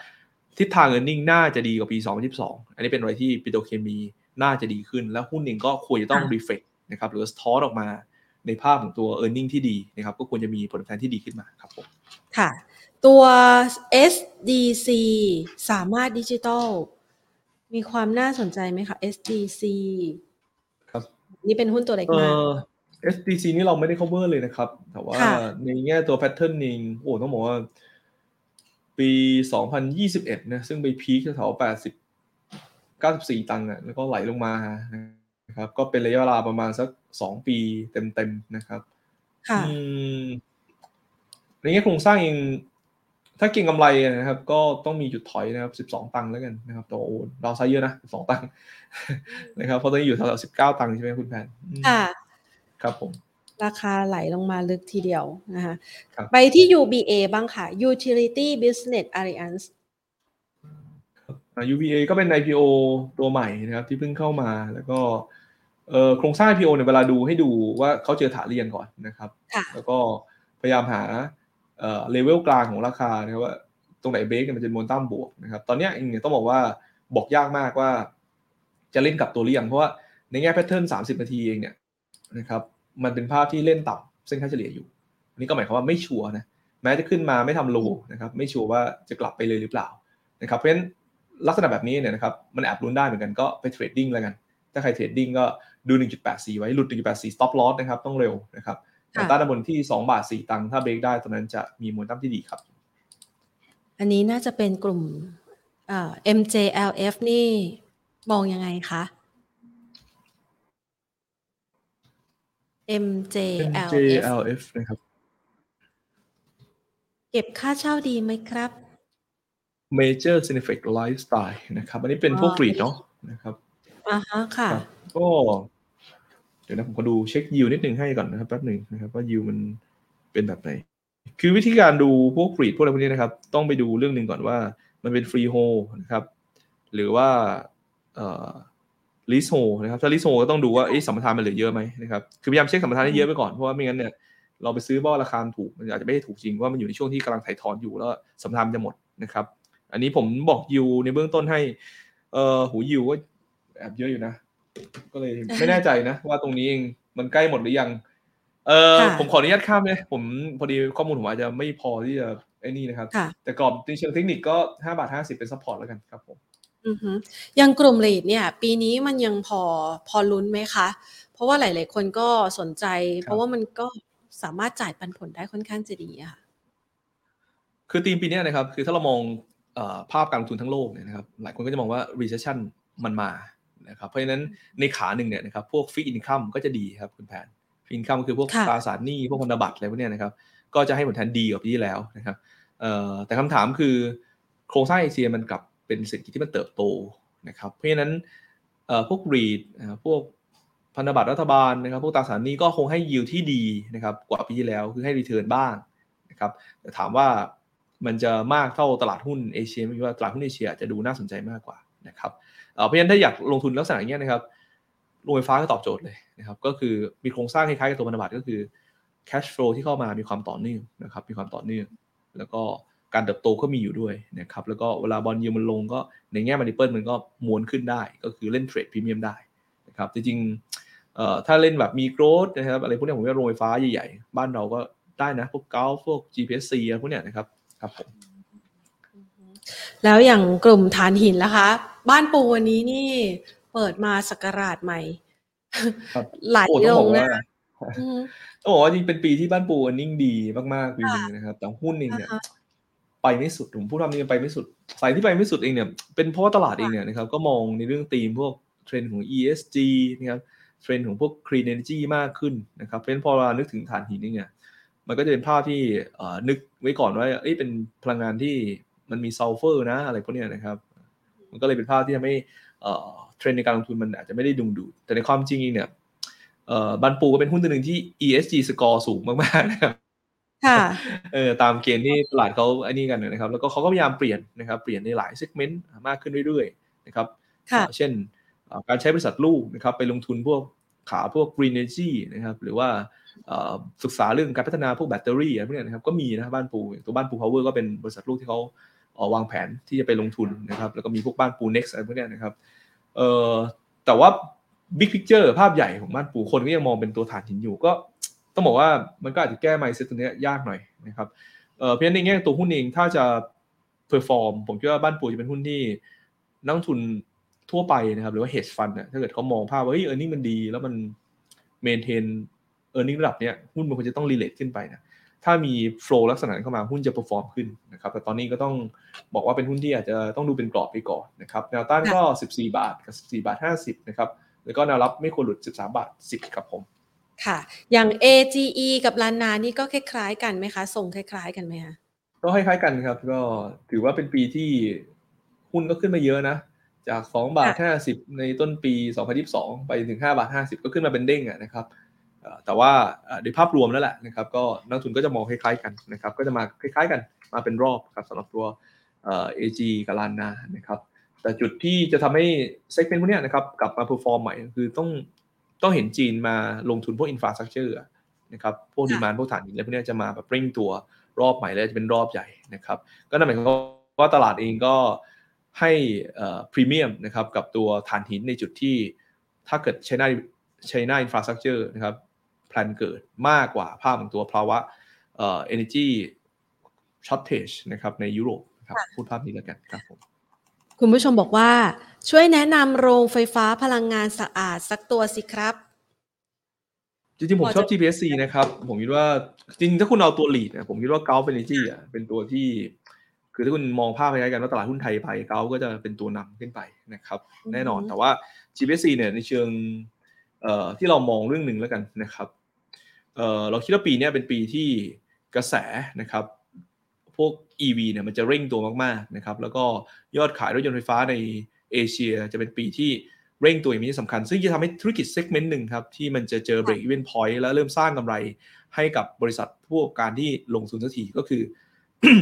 Speaker 2: ทิศทาง earning น่าจะดีกว่าปี 2022 อันนี้เป็นอะไรที่ปิโตรเคมีน่าจะดีขึ้น แล้วหุ้นเองก็ควรจะต้อง
Speaker 1: ค่ะ
Speaker 2: reflect นะครับหรือสะท้อนออกมาในภาพของตัว e a r n i n g ที่ดีนะครับก็ควรจะมีผลตอบแทนที่ดีขึ้นมาครับผม
Speaker 1: ค่ะ ตัว SDC สามารถดิจิตอลมีความน่าสนใจไหมคะ SDC
Speaker 2: ครับ
Speaker 1: นี่เป็นหุ้นตัวเล็ก
Speaker 2: เอ่
Speaker 1: มาก
Speaker 2: อ SDC นี่เราไม่ได้ cover เลยนะครับ แต่ว่า
Speaker 1: ค่ะ
Speaker 2: ในแง่ตัว pattern เองโอ้ต้องบอกว่า ปี 2021 นะ ซึ่งไปพีคแถว80 94 ตังค์อะแล้วก็ไหลลงมานะครับ ก็เป็นระยะเวลาประมาณสัก 2 ปีเต็มๆนะครับ
Speaker 1: ค่ะ
Speaker 2: อืมในแง่โครงสร้างเองถ้าเก่งกำไรนะครับ ก็ต้องมีจุดถอยนะครับ 12 ตังค์แล้วกันนะครับแต่ว่าโอ้ดาวไซด์เยอะนะ 12 ตังค์นะครับเพราะตอนนี้อยู่แถวๆ19 ตังค์ใช่ไหมคุณแพนอืม
Speaker 1: ค่ะ
Speaker 2: ครับผม
Speaker 1: ราคาไหลลงมาลึกทีเดียวนะคะ
Speaker 2: ครับ
Speaker 1: ไปที่ UBA บ้างค่ะ Utility Business Alliance
Speaker 2: อ่า UVA ก็เป็น IPO ตัวใหม่นะครับที่เพิ่งเข้ามาแล้วก็เอ่อโครงสร้าง IPO เนี่ยเวลาดูให้ดูว่าเขาเจอฐานเรียนก่อนนะครับ
Speaker 1: ค่ะ
Speaker 2: แล้วก็พยายามหาเอ่อเลเวลกลางของราคานะครับว่าตรงไหนเบรกมันจะโมนตัมบวกนะครับ ตอนนี้เองเนี่ยต้องบอกว่าบอกยากมากว่า จะเล่นกับตัวเรียงเพราะว่าในแง่แพทเทิร์น30นาทีเองเนี่ยนะครับ มันเป็นภาพที่เล่นต่ำเส้นค่าเฉลี่ยอยู่อันนี้ก็หมายความว่าไม่ชัวร์นะแม้จะขึ้นมาไม่ทำโลนะครับไม่ชัวร์ว่าจะกลับไปเลยหรือเปล่านะครับเพราะฉะนั้นลักษณะแบบนี้เนี่ยนะครับมันแอบลุ้นได้เหมือนกันก็ไป trading แล้วกัน ถ้าใคร trading ก็ดู 1.84 ไว้หลุด 1.84 stop loss นะครับต้องเร็วนะครับแนวต้านด้านบนที่ 2 บาท 4 ตังค์ถ้าเบรกได้ตรงนั้นจะมีมูลตั้มที่ดีครับ
Speaker 1: อันนี้น่าจะเป็นกลุ่มเอ่อ MJLF นี่มองยังไงคะ MJLF
Speaker 2: JLF นะครับ
Speaker 1: เก็บค่าเช่าดีไหมครับ
Speaker 2: Major Cineplex Lifestyle นะครับ อันนี้เป็นพวก
Speaker 1: อ๋อ
Speaker 2: REIT เนาะนะครับ
Speaker 1: อ่าฮะค่ะ
Speaker 2: ครับก็เดี๋ยวนะผมก็ดูเช็คยิวนิดนึงให้ก่อนนะครับแป๊บหนึ่งนะครับ ว่ายิวมันเป็นแบบไหน คือวิธีการดูพวก REIT พวกอะไรพวกนี้นะครับ ต้องไปดูเรื่องหนึ่งก่อนว่า มันเป็น freehold นะครับ หรือว่าเอ่อ leasehold นะครับถ้า leasehold ก็ต้องดูว่าเอ๊ะสัมปทานมันเหลือเยอะไหมนะครับคือพยายามเช็คสัมปทานให้เยอะไปก่อนเพราะว่าไม่งั้นเนี่ยเราไปซื้อมาราคาถูกมันอาจจะไม่ได้ถูกจริงเพราะว่ามันอยู่ในช่วงที่กำลังถ่ายถอนอยู่แล้วสัมปทานมันจะหมดนะครับ อันนี้ผมบอกยิวในเบื้องต้นให้เอ่อหูยิวก็แอบเยอะอยู่นะ ก็เลยไม่แน่ใจนะ ว่าตรงนี้เองมันใกล้หมดหรือยัง เออ
Speaker 1: ค่ะ
Speaker 2: ผมขออนุญาตข้ามเลยผมพอดีข้อมูลผมอาจจะไม่พอที่จะไอ้นี่นะครับ
Speaker 1: ค่ะ
Speaker 2: แต่กรอบในเชิงเทคนิคก็ห้าบาทห้าสิบเป็น support แล้วกันครับผม
Speaker 1: อือฮึยังกลุ่ม REIT เนี่ย ปีนี้มันยังพอ พอลุ้นไหมคะ เพราะว่าหลาย ๆ คนก็สนใจเพราะว่ามันก็สามารถจ่ายปันผลได้ค่อนข้างจะดีอะค่ะ
Speaker 2: คือธีมปีเนี้ยนะครับ คือถ้าเรามอง เอ่อ ภาพการลงทุนทั้งโลกเนี่ยนะครับ หลายคนก็จะมองว่า recession มันมานะครับ เพราะฉะนั้นในขาหนึ่งเนี่ยนะครับ พวก fixed income ก็จะดีครับคุณแผน fixed income คือพวก
Speaker 1: ค่ะ
Speaker 2: ตราสารหนี้ พวกพันธบัตร อะไรพวกเนี้ยนะครับ ก็จะให้ผลตอบแทนดีกว่าปีที่แล้วนะครับ เอ่อ แต่คำถามคือ โครงสร้างเอเชียมันกลับ เป็นเศรษฐกิจที่มันเติบโตนะครับ เพราะฉะนั้นพวกรีดพวกพันธบัตรรัฐบาลนะครับ พวกตราสารหนี้ก็คงให้ยิวที่ดีนะครับ กว่าปีที่แล้วคือให้รีเทิร์นบ้างนะครับแต่ถามว่ามันจะมากเท่าตลาดหุ้นเอเชียไม่ว่าตลาดหุ้นเอเชียจะดูน่าสนใจมากกว่านะครับเอ่อเพราะฉะนั้นถ้าอยากลงทุนลักษณะอย่างเงี้ยนะครับโรงไฟฟ้าก็ตอบโจทย์เลยนะครับ ก็คือมีโครงสร้างคล้ายๆกับตัวพันธบัตรก็คือ cash flow ที่เข้ามามีความต่อเนื่องนะครับ มีความต่อเนื่อง แล้วก็ การเติบโตก็มีอยู่ด้วยนะครับแล้วก็เวลาบอลยูมันลงก็ในแง่มันดิเปิลมันก็ม้วนขึ้นได้ ก็คือเล่นเทรดพรีเมียมได้นะครับจริงๆเอ่อถ้าเล่นแบบมีโกรดนะครับอะไรพวกเนี้ยผมว่าโรงไฟฟ้าใหญ่ๆ บ้านเราก็ได้นะพวกเกาพวก GPSC อะไรพวกเนี้ยนะครับครับผม
Speaker 1: แล้วอย่างกลุ่มฐานหินล่ะคะ บ้านปูวันนี้นี่เปิดมาสักราชใหม่
Speaker 2: ครับ
Speaker 1: ไหล
Speaker 2: โอ้
Speaker 1: ล
Speaker 2: ต้องบ
Speaker 1: ง
Speaker 2: อก
Speaker 1: นะ
Speaker 2: ว่า
Speaker 1: อืม
Speaker 2: ต้องบอกว่าจริงเป็นปีที่บ้านปู earning ดีมากๆปีหนึงนะครับแต่หุ้นเองเนี่ย
Speaker 1: อ่าฮะ
Speaker 2: ไปไม่สุดผมพูดคำนี้ไปไม่สุดสายที่ไปไม่สุดเองเนี่ยเป็นเพราะว่าตลาดเองเนี่ยนะครับก็มองในเรื่องธีมพวกเทรนด์ของ ESG นะครับเทรนด์ของพวก Clean Energy มากขึ้นนะครับเพราะฉะนั้นพอเรานึกถึงถ่านหินเนี่ยมันก็จะเป็นภาพที่นึกไว้ก่อนว่าเอ้ยเป็นพลังงานที่มันมีซัลเฟอร์นะอะไรพวกนี้นะครับ มันก็เลยเป็นภาพที่ทำให้เทรนด์ในการลงทุนมันอาจจะไม่ได้ดึงดูดแต่ในความจริงเองเนี่ยบ้านปูก็เป็นหุ้นตัวหนึ่งที่ ESG score สูงมากๆนะครับ เออตามเกณฑ์ที่ตลาดเขาไอ้นี่กันนะครับ แล้วก็เขาก็พยายามเปลี่ยนนะครับ เปลี่ยนในหลาย segment มากขึ้นเรื่อยๆนะครับ
Speaker 1: ค่ะ
Speaker 2: เอ่อเช่นเอ่อการใช้บริษัทลูกนะครับ ไปลงทุนพวกขาพวก green energy นะครับ หรือว่าเอ่อศึกษาเรื่องการพัฒนาพวกแบตเตอรี่อะไรพวกเนี้ยนะครับ ก็มีนะครับบ้านปูตัวบ้านปู power ก็เป็นบริษัทลูกที่เขาเอ่อวางแผนที่จะไปลงทุนนะครับ แล้วก็มีพวกบ้านปู next อะไรพวกเนี้ยนะครับเอ่อแต่ว่า big picture ภาพใหญ่ของบ้านปูคนก็ยังมองเป็นตัวฐานหินอยู่ก็ ต้องบอกว่ามันก็อาจจะแก้ mindset ตัวเนี้ยยากหน่อยนะครับเอ่อเพราะฉะนั้นในแง่ตัวหุ้นเองถ้าจะ perform ผมคิดว่าบ้านปูจะเป็นหุ้นที่นักลงทุนทั่วไปนะครับหรือว่า hedge fund น่ะถ้าเกิดเขามองภาพว่าเฮ้ย earning มันดี แล้วมัน maintain earning ระดับเนี้ยหุ้นมันควรจะต้อง relate ขึ้นไปนะถ้ามี flow ลักษณะนั้นเข้ามาหุ้นจะ perform ขึ้นนะครับแต่ตอนนี้ก็ต้องบอกว่าเป็นหุ้นที่อาจจะต้องดูเป็นกรอบไปก่อนนะครับแนวต้านก็ 14 บาทกับ 14 บาท 50 นะครับแล้วก็แนวรับไม่ควรหลุด 13 บาท 10 ครับผม
Speaker 1: ค่ะ อย่าง AGE กับลานานี่ก็คล้ายๆ กันไหมคะทรงคล้าย ๆ กันไหมคะ
Speaker 2: ก็คล้ายๆกันครับ ก็ถือว่าเป็นปีที่หุ้นก็ขึ้นมาเยอะนะ จาก2บาท50 ในต้นปี 2022 ไปถึง5บาท50 ก็ขึ้นมาเป็นเด้งอะนะครับเอ่อแต่ว่าเอ่อโดยภาพรวมแล้วแหละนะครับ ก็นักลงทุนก็จะมองคล้ายๆกันนะครับ ก็จะมาคล้ายๆกันมาเป็นรอบครับสำหรับตัวเอ่อ AG กับลานนานะครับ แต่จุดที่จะทำให้ segment พวกเนี้ยนะครับกลับมา perform ใหม่ คือต้อง ต้องเห็นจีนมาลงทุนพวก infrastructure นะครับพวก
Speaker 1: ค่ะ
Speaker 2: demand พวกถ่านหินอะไรพวกเนี้ยจะมาแบบเร่งตัวรอบใหม่แล้วจะเป็นรอบใหญ่นะครับ ก็นั่นหมายความว่าตลาดเองก็ให้พรีเมียมนะครับกับตัวถ่านหินในจุดที่ถ้าเกิดใช้ในใช้ในอินฟราสตรักเจอร์นะครับแพลนเกิดมากกว่าภาพของตัวภาวะเอ่อ energy shortage นะครับในยุโรปครับพูดภาพนี้แล้วกันครับผม
Speaker 1: คุณผู้ชมบอกว่า ช่วยแนะนำโรงไฟฟ้าพลังงานสะอาดสักตัวสิครับ
Speaker 2: จริงๆ ผม
Speaker 1: พอ
Speaker 2: ชอบ
Speaker 1: จะ
Speaker 2: GPSC นะครับ ผมคิดว่าจริงๆถ้าคุณเอาตัว lead นะผมคิดว่า Gulf Energy อะเป็นตัวที่ คือถ้าคุณมองภาพไปกันว่าตลาดหุ้นไทยไป Gulf ก็จะเป็นตัวนำขึ้นไปนะครับ แน่นอนแต่ว่า GPSC เนี่ยในเชิงเอ่อที่เรามองเรื่องหนึ่งแล้วกันนะครับเอ่อเราคิดว่าปีเนี้ยเป็นปีที่กระแสนะครับ พวก EV เนี่ยมันจะเร่งตัวมากๆนะครับแล้วก็ยอดขายรถยนต์ไฟฟ้าในเอเชียจะเป็นปีที่เร่งตัวอย่างนี้สำคัญ ซึ่งจะทำให้ธุรกิจเซกเมนต์หนึ่งครับ ที่มันจะเจอ break even point แล้วเริ่มสร้างกำไรให้กับบริษัทผู้ประกอบการที่ลงทุนสักทีก็คือ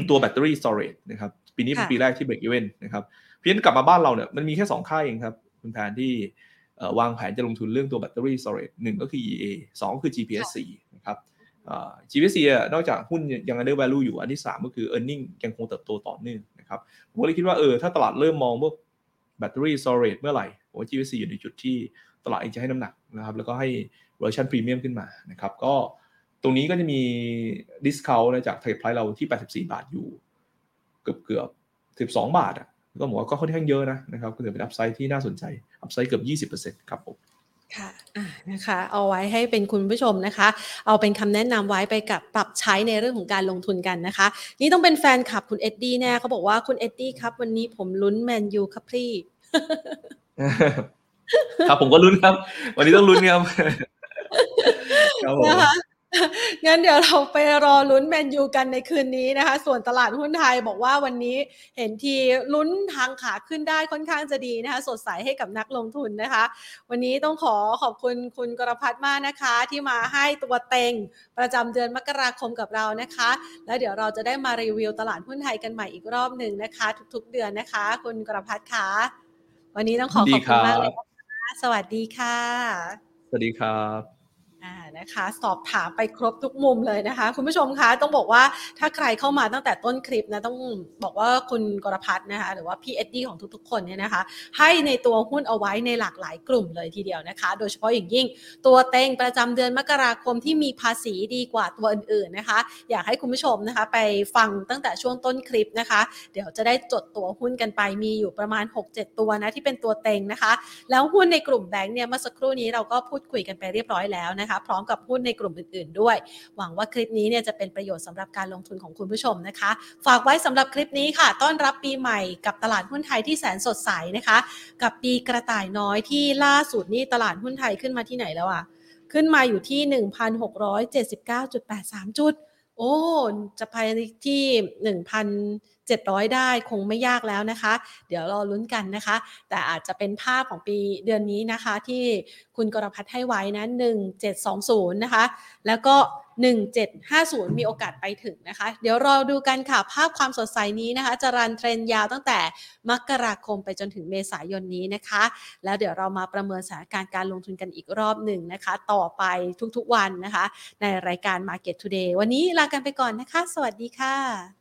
Speaker 2: ตัวแบตเตอรี่ storage นะครับ ปีนี้เป็น
Speaker 1: ค่ะ
Speaker 2: ปีแรกที่ break even นะครับเพียงกลับมาบ้านเราเนี่ยมันมีแค่สองค่ายเองครับ คุณแพนที่เอ่อวางแผนจะลงทุนเรื่องตัวแบตเตอรี่ storage หนึ่งก็คือ EA สองก็คือ GPSC นะครับ g p c นอกจากหุ้นยัง under value อยู่อันที่ 3 ก็คือ earning ยังคงเติบโตต่อเนื่องนะครับผมก็เลยคิดว่าเออถ้าตลาดเริ่มมองพวกแบตเตอรี่ storage เมื่อไหร่ผมว่า g p c อยู่ในจุดที่ตลาดเองจะให้น้ำหนักนะครับแล้วก็ให้ version premium ขึ้นมานะครับก็ตรงนี้ก็จะมี discount นะจาก target price เราที่ 84 บาทอยู่ เกือบเกือบสิบบาทอะก็บอกว่าก็ค่อนข้างเยอะนะนะครับก็ถือเป็น upside ที่น่าสนใจ upside เกือบยี่สิบเปอร์เซ็นต์ครับผม
Speaker 1: ค่ะอ่านะคะ เอาไว้ให้เป็นคุณผู้ชมนะคะ เอาเป็นคำแนะนำไว้ไปกับปรับใช้ในเรื่องของการลงทุนกันนะคะ นี่ต้องเป็นแฟนคลับคุณเอ็ดดี้แน่เขาบอกว่าคุณเอ็ดดี้ครับวันนี้ผมลุ้นแมนยูครับพี่
Speaker 2: ครับผมก็ลุ้นครับ วันนี้ต้องลุ้นครับครับผม
Speaker 1: นะคะ งั้นเดี๋ยวเราไปรอลุ้นแมนยูกันในคืนนี้นะคะ ส่วนตลาดหุ้นไทยบอกว่าวันนี้เห็นทีลุ้นทางขาขึ้นได้ค่อนข้างจะดีนะคะ สดใสให้กับนักลงทุนนะคะ วันนี้ต้องขอขอบคุณคุณกรพัฒน์มากนะคะ ที่มาให้ตัวเต็งประจำเดือนมกราคมกับเรานะคะ แล้วเดี๋ยวเราจะได้มารีวิวตลาดหุ้นไทยกันใหม่อีกรอบหนึ่งนะคะ ทุกๆเดือนนะคะ คุณกรพัฒน์คะวันนี้ต้องขอขอบคุณมากเลยนะคะสวัสดีค่ะ
Speaker 2: สวัสดีครับ
Speaker 1: อ่านะคะ สอบถามไปครบทุกมุมเลยนะคะ คุณผู้ชมคะต้องบอกว่าถ้าใครเข้ามาตั้งแต่ต้นคลิปนะต้องบอกว่าคุณกรพัฒน์นะคะ หรือว่าพี่เอ็ดดี้ของทุกๆ คนเนี่ยนะคะ ให้ในตัวหุ้นเอาไว้ในหลากหลายกลุ่มเลยทีเดียวนะคะ โดยเฉพาะอย่างยิ่งตัวเต็งประจำเดือนมกราคมที่มีภาษีดีกว่าตัวอื่นๆนะคะ อยากให้คุณผู้ชมนะคะไปฟังตั้งแต่ช่วงต้นคลิปนะคะ เดี๋ยวจะได้จดตัวหุ้นกันไปมีอยู่ประมาณ 6-7 ตัวนะที่เป็นตัวเต็งนะคะ แล้วหุ้นในกลุ่มแบงค์เนี่ยเมื่อสักครู่นี้เราก็พูดคุยกันไปเรียบร้อยแล้วนะคะพร้อมกับหุ้นในกลุ่มอื่น ๆ ด้วย หวังว่าคลิปนี้เนี่ยจะเป็นประโยชน์สำหรับการลงทุนของคุณผู้ชมนะคะ ฝากไว้สำหรับคลิปนี้ค่ะ ต้อนรับปีใหม่กับตลาดหุ้นไทยที่แสนสดใสนะคะ กับปีกระต่ายน้อยที่ล่าสุดนี่ตลาดหุ้นไทยขึ้นมาที่ไหนแล้วอะขึ้นมาอยู่ที่ 1,679.83 จุด โอ้ จะไปที่ 700 ได้คงไม่ยากแล้วนะคะ เดี๋ยวรอลุ้นกันนะคะ แต่อาจจะเป็นภาพของปีเดือนนี้นะคะ ที่คุณกรพัฒน์ให้ไว้นะ1720 นะคะ แล้วก็ 1750 มีโอกาสไปถึงนะคะ เดี๋ยวรอดูกันค่ะ ภาพความสดใสนี้นะคะ จะรันเทรนยาวตั้งแต่มกราคมไปจนถึงเมษายนนี้นะคะ แล้วเดี๋ยวเรามาประเมินสถานการณ์การลงทุนกันอีกรอบหนึ่งนะคะ ต่อไปทุกๆวันนะคะ ในรายการ Market Today วันนี้ลากันไปก่อนนะคะ สวัสดีค่ะ